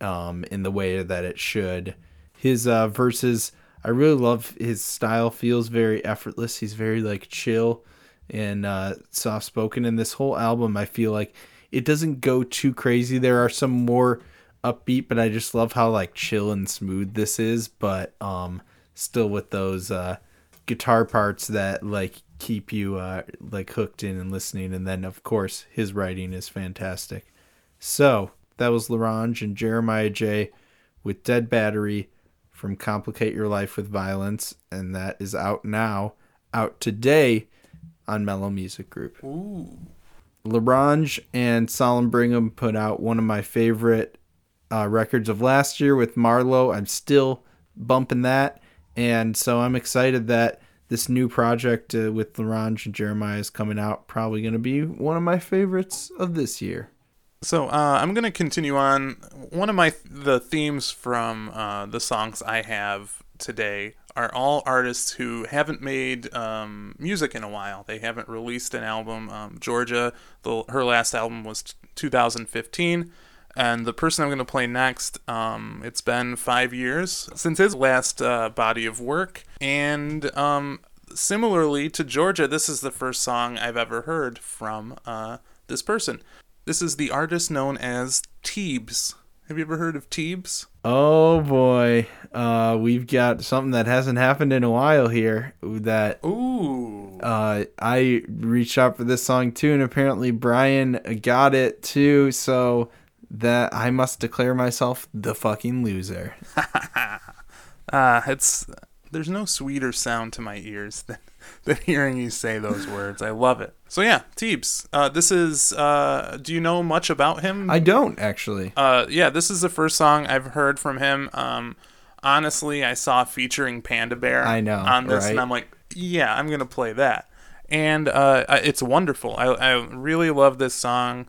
um, in the way that it should. His uh, verses, I really love his style. Feels very effortless. He's very like chill and uh, soft spoken. And this whole album, I feel like it doesn't go too crazy. There are some more upbeat, but I just love how like chill and smooth this is. But um, still with those uh, guitar parts that like keep you uh, like hooked in and listening. And then of course his writing is fantastic. So that was L'Orange and Jeremiah Jae with Dead Battery from Complicate Your Life with Violence, and that is out now, out today on Mellow Music Group. Ooh. L'Orange and Solemn Brigham put out one of my favorite uh, records of last year with Marlowe. I'm still bumping that, and so I'm excited that this new project uh, with L'Orange and Jeremiah is coming out. Probably going to be one of my favorites of this year. So uh, I'm gonna continue on. One of my the themes from uh, the songs I have today are all artists who haven't made um, music in a while. They haven't released an album. Um, Georgia, the, her last album was t- 2015. And the person I'm going to play next, um, it's been five years since his last uh, body of work. And um, similarly to Georgia, this is the first song I've ever heard from uh, this person. This is the artist known as Teebs. Have you ever heard of Teebs? Oh boy, uh, we've got something that hasn't happened in a while here. That Ooh. uh, I reached out for this song too, and apparently Brian got it too. So that I must declare myself the fucking loser. Uh, it's there's no sweeter sound to my ears than, than hearing you say those words. I love it. So yeah, Teebs. Uh, this is. Uh, do you know much about him? I don't actually. Uh, yeah, this is the first song I've heard from him. Um, honestly, I saw featuring Panda Bear. I know, on this, and? I'm like, yeah, I'm gonna play that, and uh, it's wonderful. I I really love this song.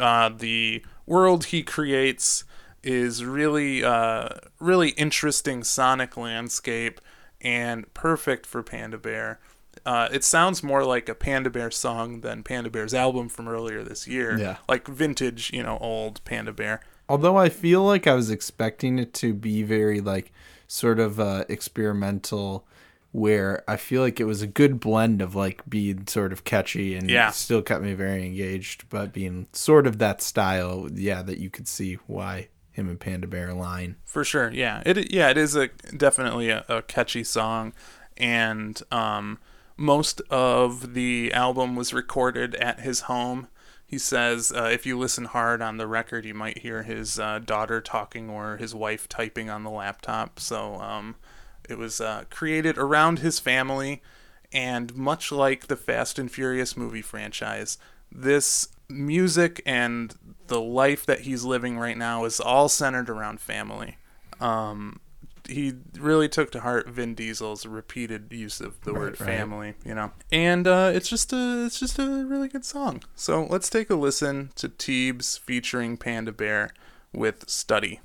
Uh, the world he creates is really uh really interesting sonic landscape and perfect for Panda Bear. Uh, it sounds more like a Panda Bear song than Panda Bear's album from earlier this year. Yeah. Like vintage, you know, old Panda Bear. Although I feel like I was expecting it to be very like sort of uh, experimental, where I feel like it was a good blend of like being sort of catchy and Yeah. still kept me very engaged, but being sort of that style. Yeah, that you could see why him and Panda Bear align. For sure, yeah. It yeah, it is a definitely a, a catchy song, and um, most of the album was recorded at his home. He says uh, if you listen hard on the record, you might hear his uh, daughter talking or his wife typing on the laptop. So um, it was uh, created around his family, and much like the Fast and Furious movie franchise, this music and the life that he's living right now is all centered around family. Um, he really took to heart Vin Diesel's repeated use of the word right. family, you know, and uh, it's just a it's just a really good song. So let's take a listen to Teebs featuring Panda Bear with Study.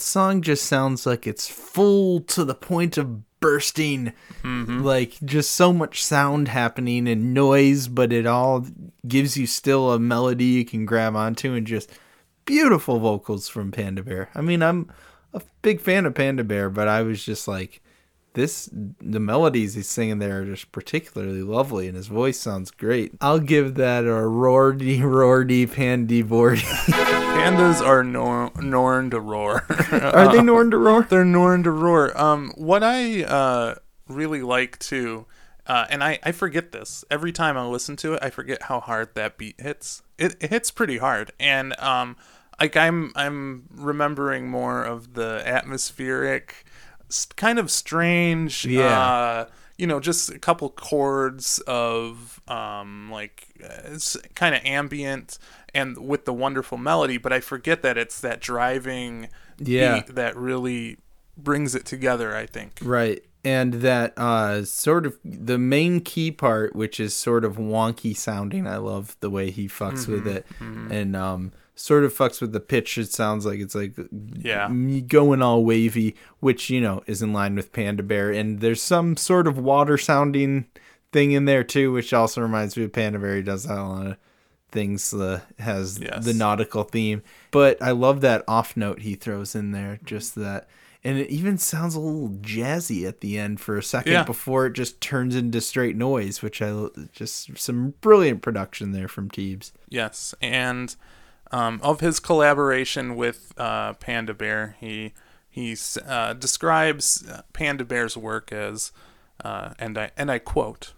That song just sounds like it's full to the point of bursting. Mm-hmm. Like just so much sound happening and noise, but it all gives you still a melody you can grab onto and just beautiful vocals from Panda Bear. I mean, I'm a big fan of Panda Bear, but I was just like this the melodies he's singing there are just particularly lovely and his voice sounds great. I'll give that a roardy roardy pandy boardy. Pandas are nor- norn to roar. Are they Norn to roar? They're norn to roar. Um, what I uh, really like too, uh, and I, I forget this every time I listen to it. I forget how hard that beat hits. It, it hits pretty hard, and um, like I'm I'm remembering more of the atmospheric, kind of strange. Yeah. Uh, you know, just a couple chords of um, like uh, it's kind of ambient and with the wonderful melody, but I forget that it's that driving Yeah. beat that really brings it together. I think. Right. And that uh sort of the main key part, which is sort of wonky sounding. I love the way he fucks with it. And um sort of fucks with the pitch. It sounds like it's like Yeah. me going all wavy, which, you know, is in line with Panda Bear. And there's some sort of water sounding thing in there too, which also reminds me of Panda Bear. He does that a lot of things uh, has Yes. the nautical theme. But I love that off note he throws in there, just that and it even sounds a little jazzy at the end for a second Yeah. before it just turns into straight noise, which I just some brilliant production there from Teebs. Yes, and um, of his collaboration with uh, Panda Bear, he he uh, describes uh, Panda Bear's work as, uh, and I and I quote,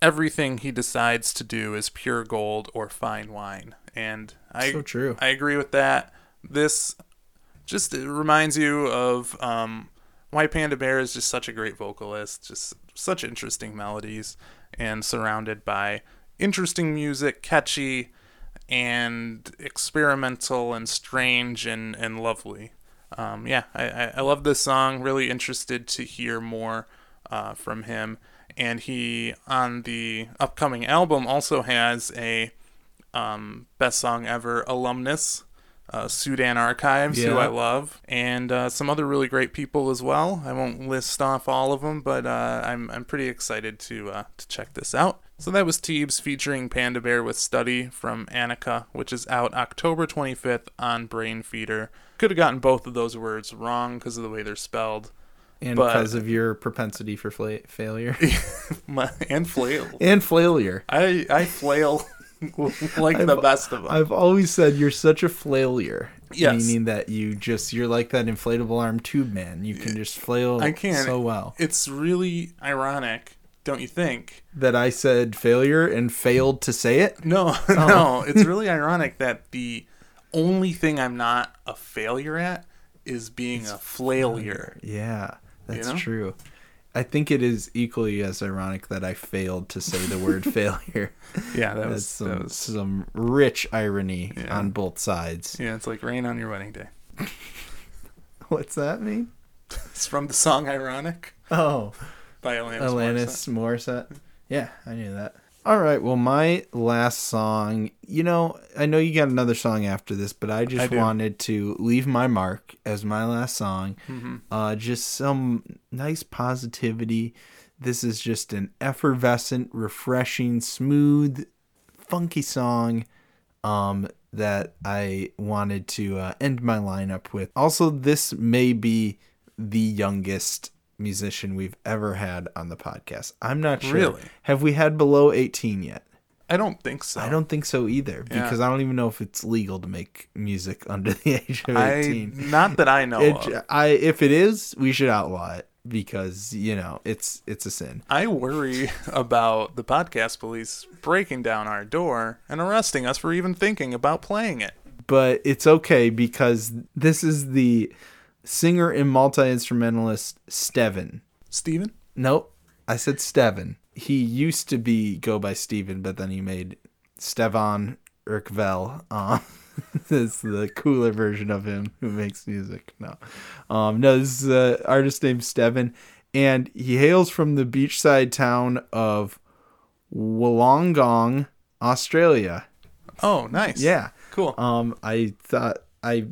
"Everything he decides to do is pure gold or fine wine," and I So true. I agree with that. This just reminds you of um, why Panda Bear is just such a great vocalist, just such interesting melodies, and surrounded by interesting music, catchy and experimental and strange and, and lovely. Um, yeah, I, I, love this song. Really interested to hear more uh, from him. And he, on the upcoming album, also has a um, best song ever alumnus, uh, Sudan Archives, who I love, and uh, some other really great people as well. I won't list off all of them, but uh, I'm I'm pretty excited to uh, to check this out. So that was Teebs featuring Panda Bear with Study from Anicca, which is out October 25th on Brainfeeder. Could have gotten both of those words wrong because of the way they're spelled, And But- because of your propensity for fla- failure My- and flail. and failure. I I flail like the best of them. I've always said you're such a failure. Yes. Meaning that you just you're like that inflatable arm tube man. You can just flail I can so well. It's really ironic, don't you think? That I said failure and failed to say it. No, Oh. no. It's really ironic that the only thing I'm not a failure at is being a failure. Yeah, that's know? true. I think it is equally as ironic that I failed to say the word failure. Yeah, that was, some, that was some rich irony Yeah. on both sides. yeah. It's like rain on your wedding day. What's that mean? It's from the song "Ironic" Oh, by Alanis. Alanis Morissette. Yeah, I knew that. All right, well, my last song, you know, I know you got another song after this, but I I just do. wanted to leave my mark as my last song. Mm-hmm. Uh, just some nice positivity. This is just an effervescent, refreshing, smooth, funky song um, that I wanted to uh, end my lineup with. Also, this may be the youngest musician we've ever had on the podcast. I'm not sure. Really? Have we had below 18 yet? I don't think so. I don't think so either Yeah. because I don't even know if it's legal to make music under the age of I 18. not that I know. It, of. I if it is, we should outlaw it because you know it's it's a sin. I worry about the podcast police breaking down our door and arresting us for even thinking about playing it. But it's okay because this is the singer and multi instrumentalist Steven. Steven? Nope, I said Steven. He used to be go by Steven, but then he made Stevan Urkvel. Um, this is the cooler version of him who makes music. No, um, no, this is an artist named Steven, and he hails from the beachside town of Wollongong, Australia. Oh, nice. Yeah. Cool. Um, I thought I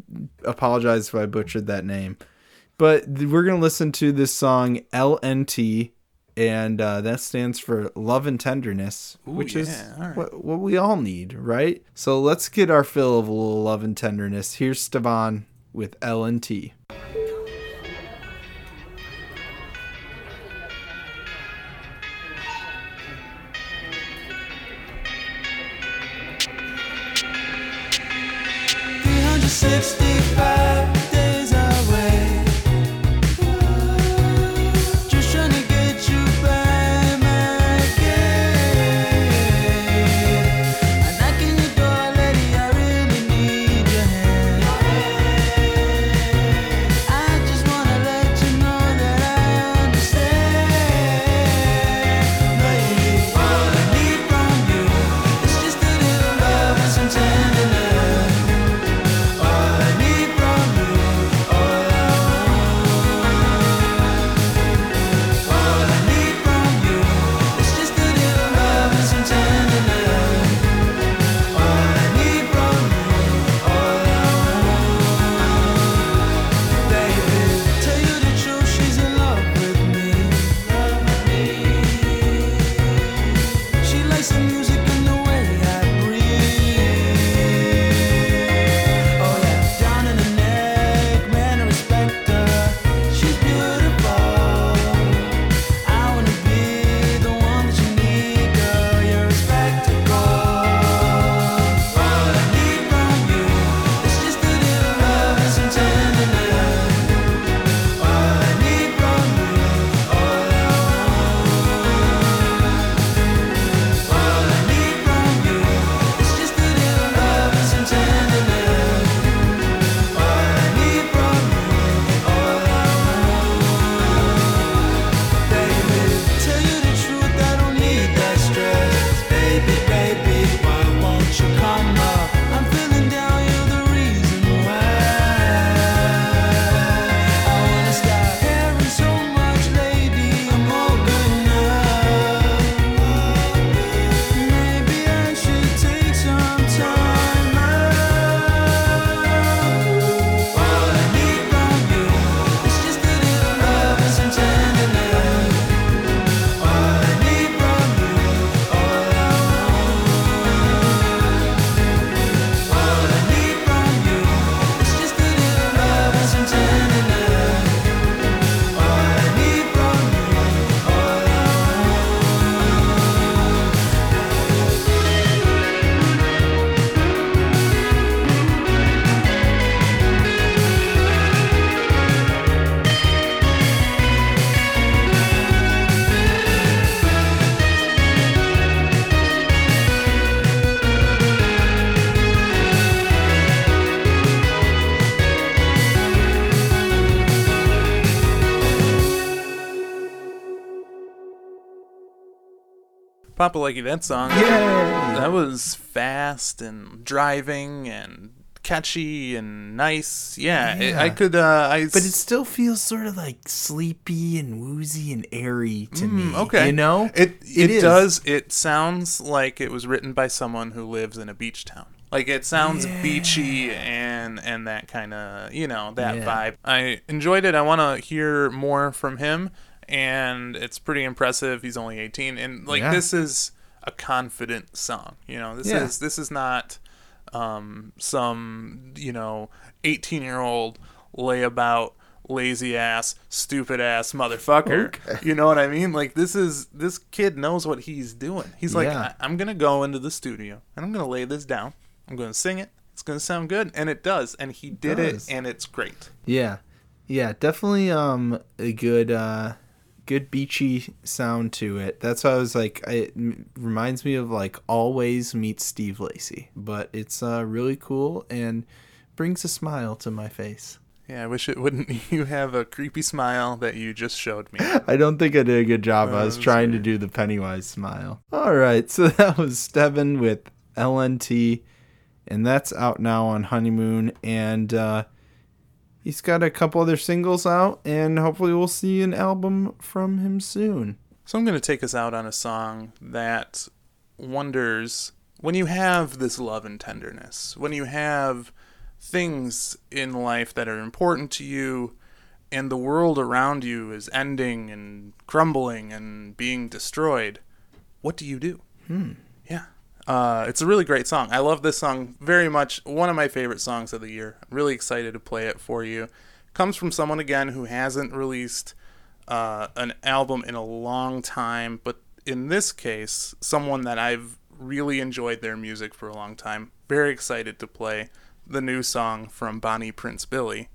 apologize if I butchered that name. But we're gonna listen to this song LNT, and uh, that stands for love and tenderness, Ooh, which is yeah, all right. what, what we all need, right? So let's get our fill of a little love and tenderness. Here's Stevan with LNT. Sixty. Papa Likey, that song. Yay! That was fast and driving and catchy and nice. Yeah, it- I could. Uh, I But it still feels sort of like sleepy and woozy and airy to me. Mm, okay. You know? it It does. It sounds like it was written by someone who lives in a beach town. Like it sounds beachy and and that kind of you know that Yeah. vibe. I enjoyed it. I want to hear more from him, and it's pretty impressive. He's only eighteen, and like Yeah. this is a confident song. You know, this Yeah. is this is not um, some you know eighteen year old layabout lazy ass stupid ass motherfucker Okay. you know what i mean like this is this kid knows what he's doing he's like Yeah. I'm gonna go into the studio and i'm gonna lay this down i'm gonna sing it it's gonna sound good and it does and he did it does. and it's great Yeah. Yeah, definitely um a good uh good beachy sound to it. That's why I was like it reminds me of like Alvvays meets Steve Lacy, but it's uh really cool and brings a smile to my face. yeah i wish it wouldn't you have a creepy smile that you just showed me I don't think I did a good job. I was that's trying to do the Pennywise smile. All right, so that was Steven with LNT, and that's out now on Honeymoon. And uh, he's got a couple other singles out, and hopefully we'll see an album from him soon. So I'm going to take us out on a song that wonders when you have this love and tenderness, when you have things in life that are important to you and the world around you is ending and crumbling and being destroyed, what do you do? Hmm. Uh, it's a really great song. I love this song very much. One of my favorite songs of the year. I'm really excited to play it for you. Comes from someone, again, who hasn't released uh, an album in a long time, but in this case, someone that I've really enjoyed their music for a long time. Very excited to play the new song from Bonnie Prince Billy.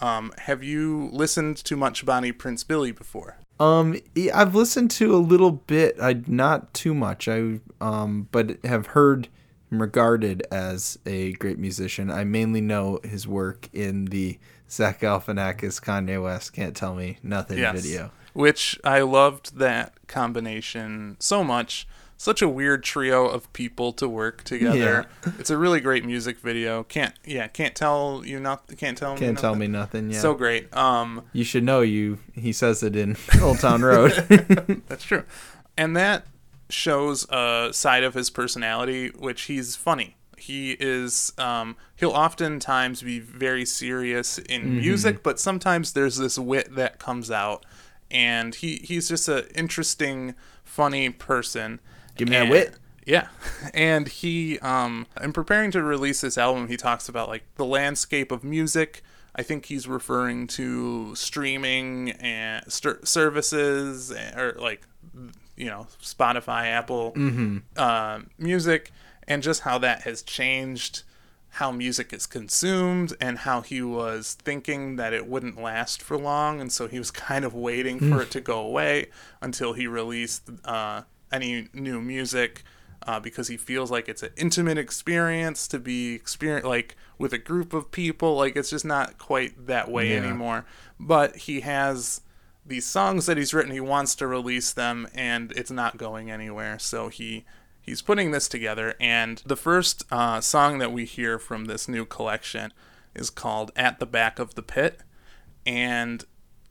Um, have you listened to much Bonnie Prince Billy before? Um, I've listened to a little bit. I not too much. I um, but have heard him regarded as a great musician. I mainly know his work in the Zach Galifianakis Kanye West Can't Tell Me Nothing video. Which I loved that combination so much. Such a weird trio of people to work together. Yeah. It's a really great music video. Can't yeah, can't tell you not can't tell me Can't tell nothing. me nothing. Yeah. So great. Um You should know you. He says it in Old Town Road. That's true. And that shows a side of his personality, which he's funny. He is, um, he'll oftentimes be very serious in Mhm. music, but sometimes there's this wit that comes out. And he, he's just an interesting, funny person. Give me that wit. Yeah. And he, um, in preparing to release this album, he talks about like the landscape of music. I think he's referring to streaming and st- services or like, you know, Spotify, Apple Mhm. uh, music, and just how that has changed how music is consumed and how he was thinking that it wouldn't last for long. And so he was kind of waiting for Mm. it to go away until he released uh, any new music uh, because he feels like it's an intimate experience to be experience like with a group of people. Like it's just not quite that way Yeah. anymore. But he has these songs that he's written. He wants to release them, and it's not going anywhere. So he he's putting this together. And the first uh, song that we hear from this new collection is called "At the Back of the Pit," and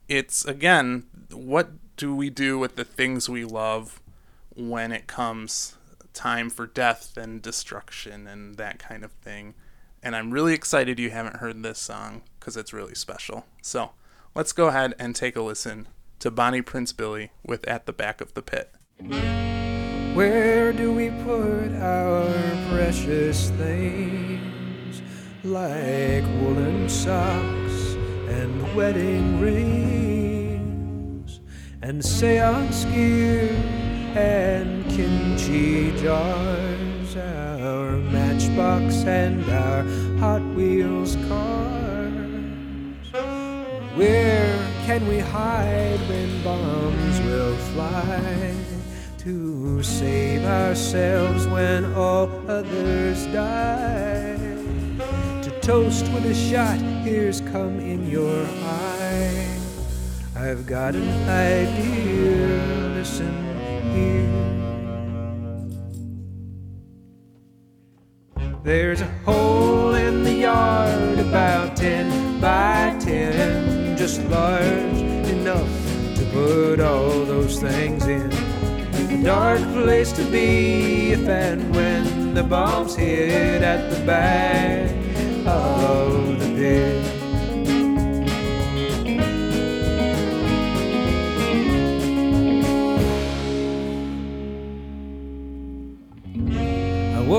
it's again, what do we do with the things we love when it comes time for death and destruction and that kind of thing? And I'm really excited you haven't heard this song because it's really special. So let's go ahead and take a listen to Bonnie Prince Billy with At the Back of the Pit. Where do we put our precious things like woolen socks and wedding rings and seance gear and kimchi jars, our matchbox and our Hot Wheels cars? Where can we hide when bombs will fly? to save ourselves when all others die. To toast with a shot, here's come in your eye. I've got an idea, listen here. There's a hole in the yard about 10 by 10, just large enough to put all those things in. A dark place to be if and when the bombs hit at the back of the pit.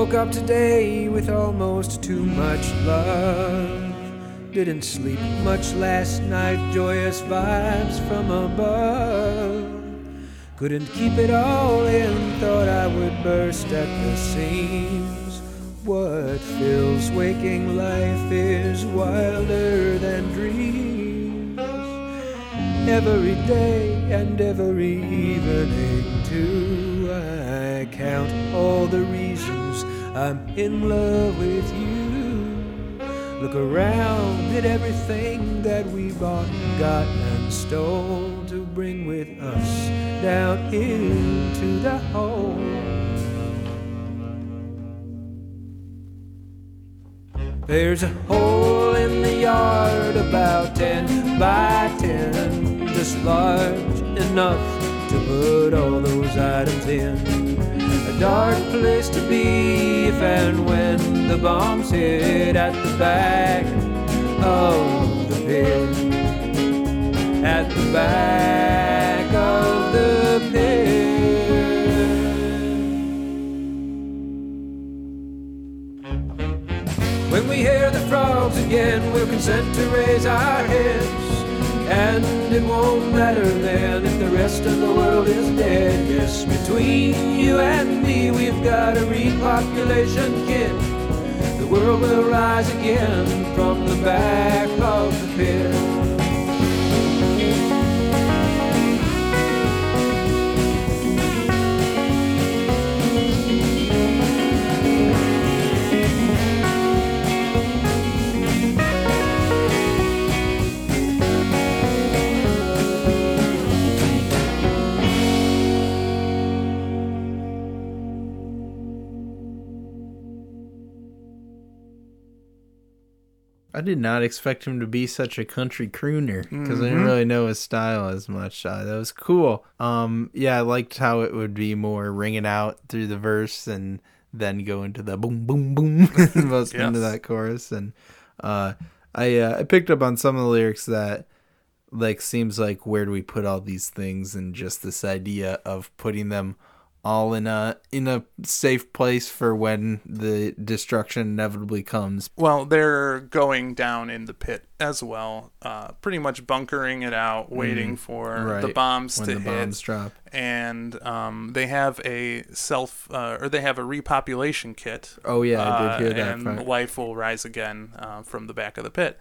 Woke up today with almost too much love. Didn't sleep much last night, joyous vibes from above. Couldn't keep it all in, thought I would burst at the seams. What fills waking life is wilder than dreams. Every day and every evening, too, I count all the reasons I'm in love with you. Look around at everything that we bought, and got, and stole to bring with us down into the hole. There's a hole in the yard about 10 by 10, just large enough to put all those items in. Dark place to be if and when the bombs hit at the back of the pit. At the back of the pit. When we hear the frogs again, we'll consent to raise our heads. And it won't matter then if the rest of the world is dead. Yes, between you and me, we've got a repopulation kit. The world will rise again from the back of the pit. Did not expect him to be such a country crooner because I didn't Mhm. really know his style as much. Uh, that was cool. Um, yeah, I liked how it would be more ringing out through the verse and then go into the boom, boom, boom, most into Yes. that chorus. And uh, I uh, I picked up on some of the lyrics that like seems like where do we put all these things and just this idea of putting them all in a in a safe place for when the destruction inevitably comes. Well, they're going down in the pit as well, uh, pretty much bunkering it out, waiting Mm, for the right, bombs when to the hit. bombs drop. And um, they have a self, uh, or they have a repopulation kit. Oh, yeah, I did uh, hear that And part. life will rise again uh, from the back of the pit.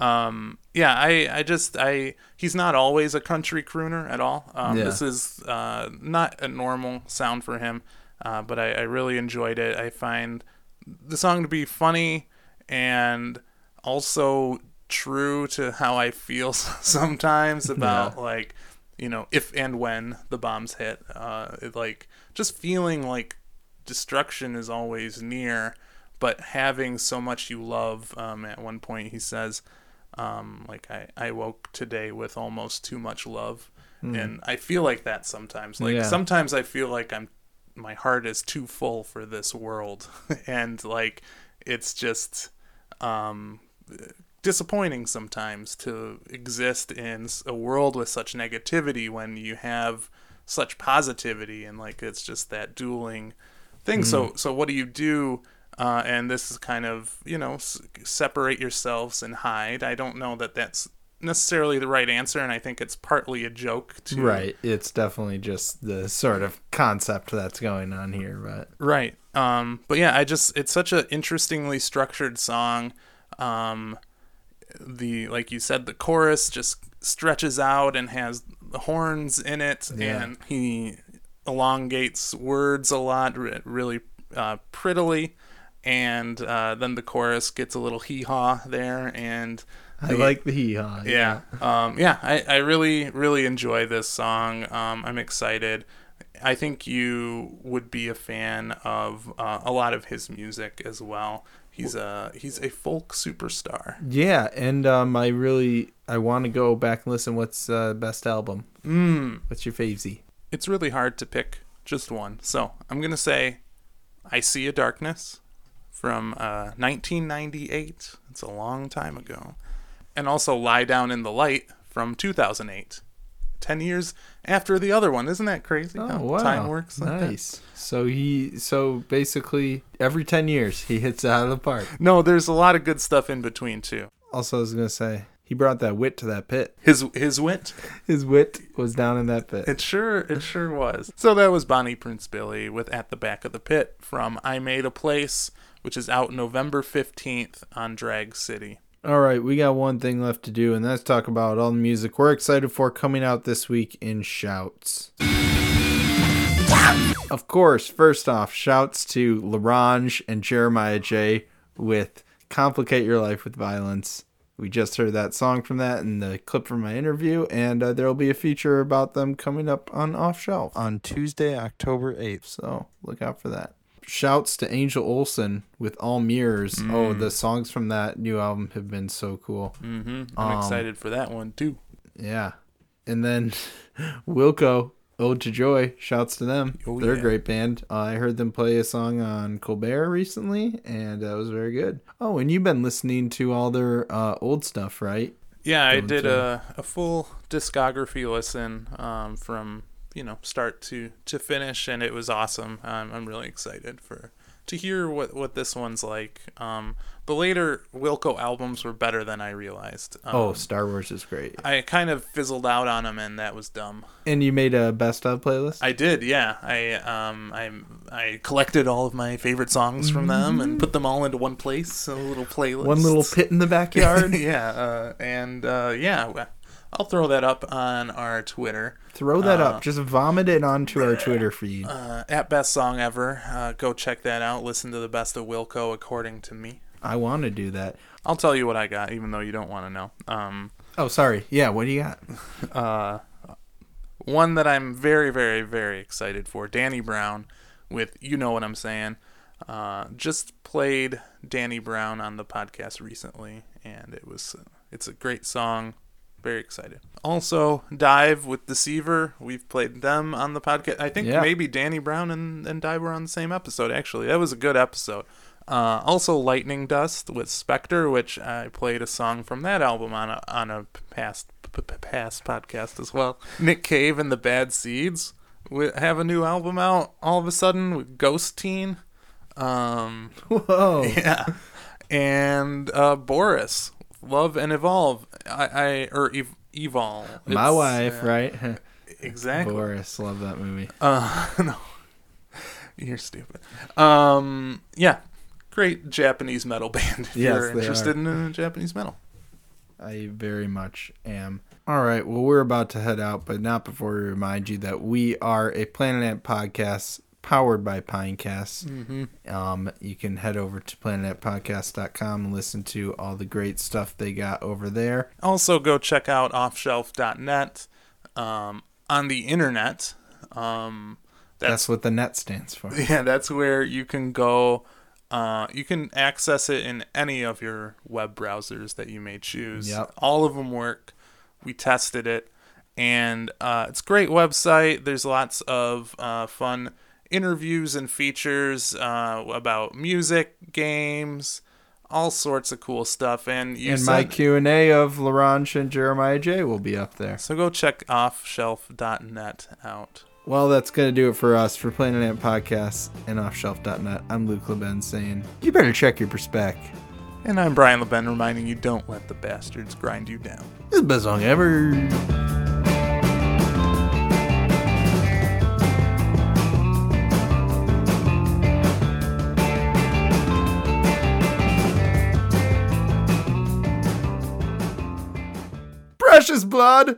Um, yeah, I, I just, I, he's not always a country crooner at all. Um, Yeah. This is uh, not a normal sound for him, uh, but I, I really enjoyed it. I find the song to be funny and also true to how I feel sometimes about Yeah. like you know if and when the bombs hit uh it, like just feeling like destruction is always near but having so much you love um at one point he says um like I I woke today with almost too much love Mm. and I feel like that sometimes like Yeah. sometimes I feel like I'm my heart is too full for this world and like it's just um disappointing sometimes to exist in a world with such negativity when you have such positivity and like it's just that dueling thing so Mm. so what do you do uh, and this is kind of you know s- separate yourselves and hide i don't know that that's necessarily the right answer and i think it's partly a joke to Right. It's definitely just the sort of concept that's going on here, but Right. Um, but yeah, I just it's such an interestingly structured song. Um, the like you said, the chorus just stretches out and has the horns in it, Yeah. and he elongates words a lot, re- really uh, prettily. And uh, then the chorus gets a little hee haw there, and I like the hee haw. yeah. Um, yeah, I, I really, really enjoy this song. Um, I'm excited. I think you would be a fan of uh, a lot of his music as well. He's a he's a folk superstar. Yeah, and um, I really I want to go back and listen. What's uh, best album? Mm. What's your favesy? It's really hard to pick just one. So I'm gonna say, I see a darkness from uh, 1998. It's a long time ago, and also lie down in the light from 2008. Ten years after the other one, isn't that crazy? Oh how wow, time works. like that? nice. So he so basically every ten years he hits it out of the park. No, there's a lot of good stuff in between too. Also, I was gonna say he brought that wit to that pit. His his wit. His wit was down in that pit. It sure it sure was. So that was Bonnie Prince Billy with At the Back of the Pit from I Made a Place, which is out November 15th on Drag City. All right, we got one thing left to do, and that's talk about all the music we're excited for coming out this week in Shouts. Of course, first off, shouts to L'Orange and Jeremiah Jae with Complicate Your Life with Violence. We just heard that song from that and the clip from my interview, and uh, there will be a feature about them coming up on Off Shelf on Tuesday, October 8th. So look out for that. Shouts to Angel Olsen with All Mirrors. Oh, Mm. the songs from that new album have been so cool. Mm-hmm. I'm Um, excited for that one too. Yeah. And then Wilco Ode to Joy. Shouts to them. Oh, They're yeah. a great band. Uh, I heard them play a song on Colbert recently, and that was very good. Oh, and you've been listening to all their uh, old stuff, right? Yeah, I did to- a, a full discography listen um, from you know start to to finish, and it was awesome. Um, I'm really excited for to hear what what this one's like. Um, the later Wilco albums were better than I realized. Um, oh, Star Wars is great. I kind of fizzled out on them, and that was dumb. And you made a best of playlist? I did, yeah. I um I I collected all of my favorite songs from them and put them all into one place, a little playlist. One little pit in the backyard. yeah, uh, and uh, yeah, I'll throw that up on our Twitter. Throw that Uh, up. Just vomit it onto our Twitter feed. Uh, at best song ever. Uh, go check that out. Listen to the best of Wilco according to me. I want to do that. I'll tell you what I got, even though you don't want to know. Um, Oh, sorry. Yeah, what do you got? uh, one that I'm very, very, very excited for. Danny Brown with You Know What I'm Saying. Uh, just played Danny Brown on the podcast recently, and it was it's a great song. Very excited. Also, DIIV with Deceiver. We've played them on the podcast. I think Yeah. maybe Danny Brown and, and DIIV were on the same episode, actually. That was a good episode. Uh, also, Lightning Dust with Spectre, which I played a song from that album on a, on a past p- p- past podcast as well. Nick Cave and the Bad Seeds have a new album out all of a sudden with Ghosteen. Um, Whoa. yeah, and uh, Boris, Love and Evolve. I, I or ev- Evolve. My wife, uh, right? Exactly. Boris, love that movie. Uh, no, you're stupid. Um, yeah, great Japanese metal band. If Yes, you're interested in uh, Japanese metal. I very much am. All right, well, we're about to head out, but not before we remind you that we are a Planet Ant podcast powered by Pinecast. Mhm. Um, you can head over to planetantpodcast.com and listen to all the great stuff they got over there. Also, go check out offshelf.net um, on the internet. Um, That's, that's what the net stands for. yeah, that's where you can go. Uh, you can access it in any of your web browsers that you may choose. Yep. All of them work. We tested it, and uh, it's a great website. There's lots of uh, fun interviews and features uh, about music, games, all sorts of cool stuff. And you and my Q&A of L'Orange and Jeremiah Jae will be up there. so go check offshelf.net out. Well, that's going to do it for us for Planet Ant Podcast and Offshelf.net. I'm Luke Leben saying, you better check your perspec. And I'm Brian LeBen reminding you don't let the bastards grind you down. This is the best song ever. Precious blood.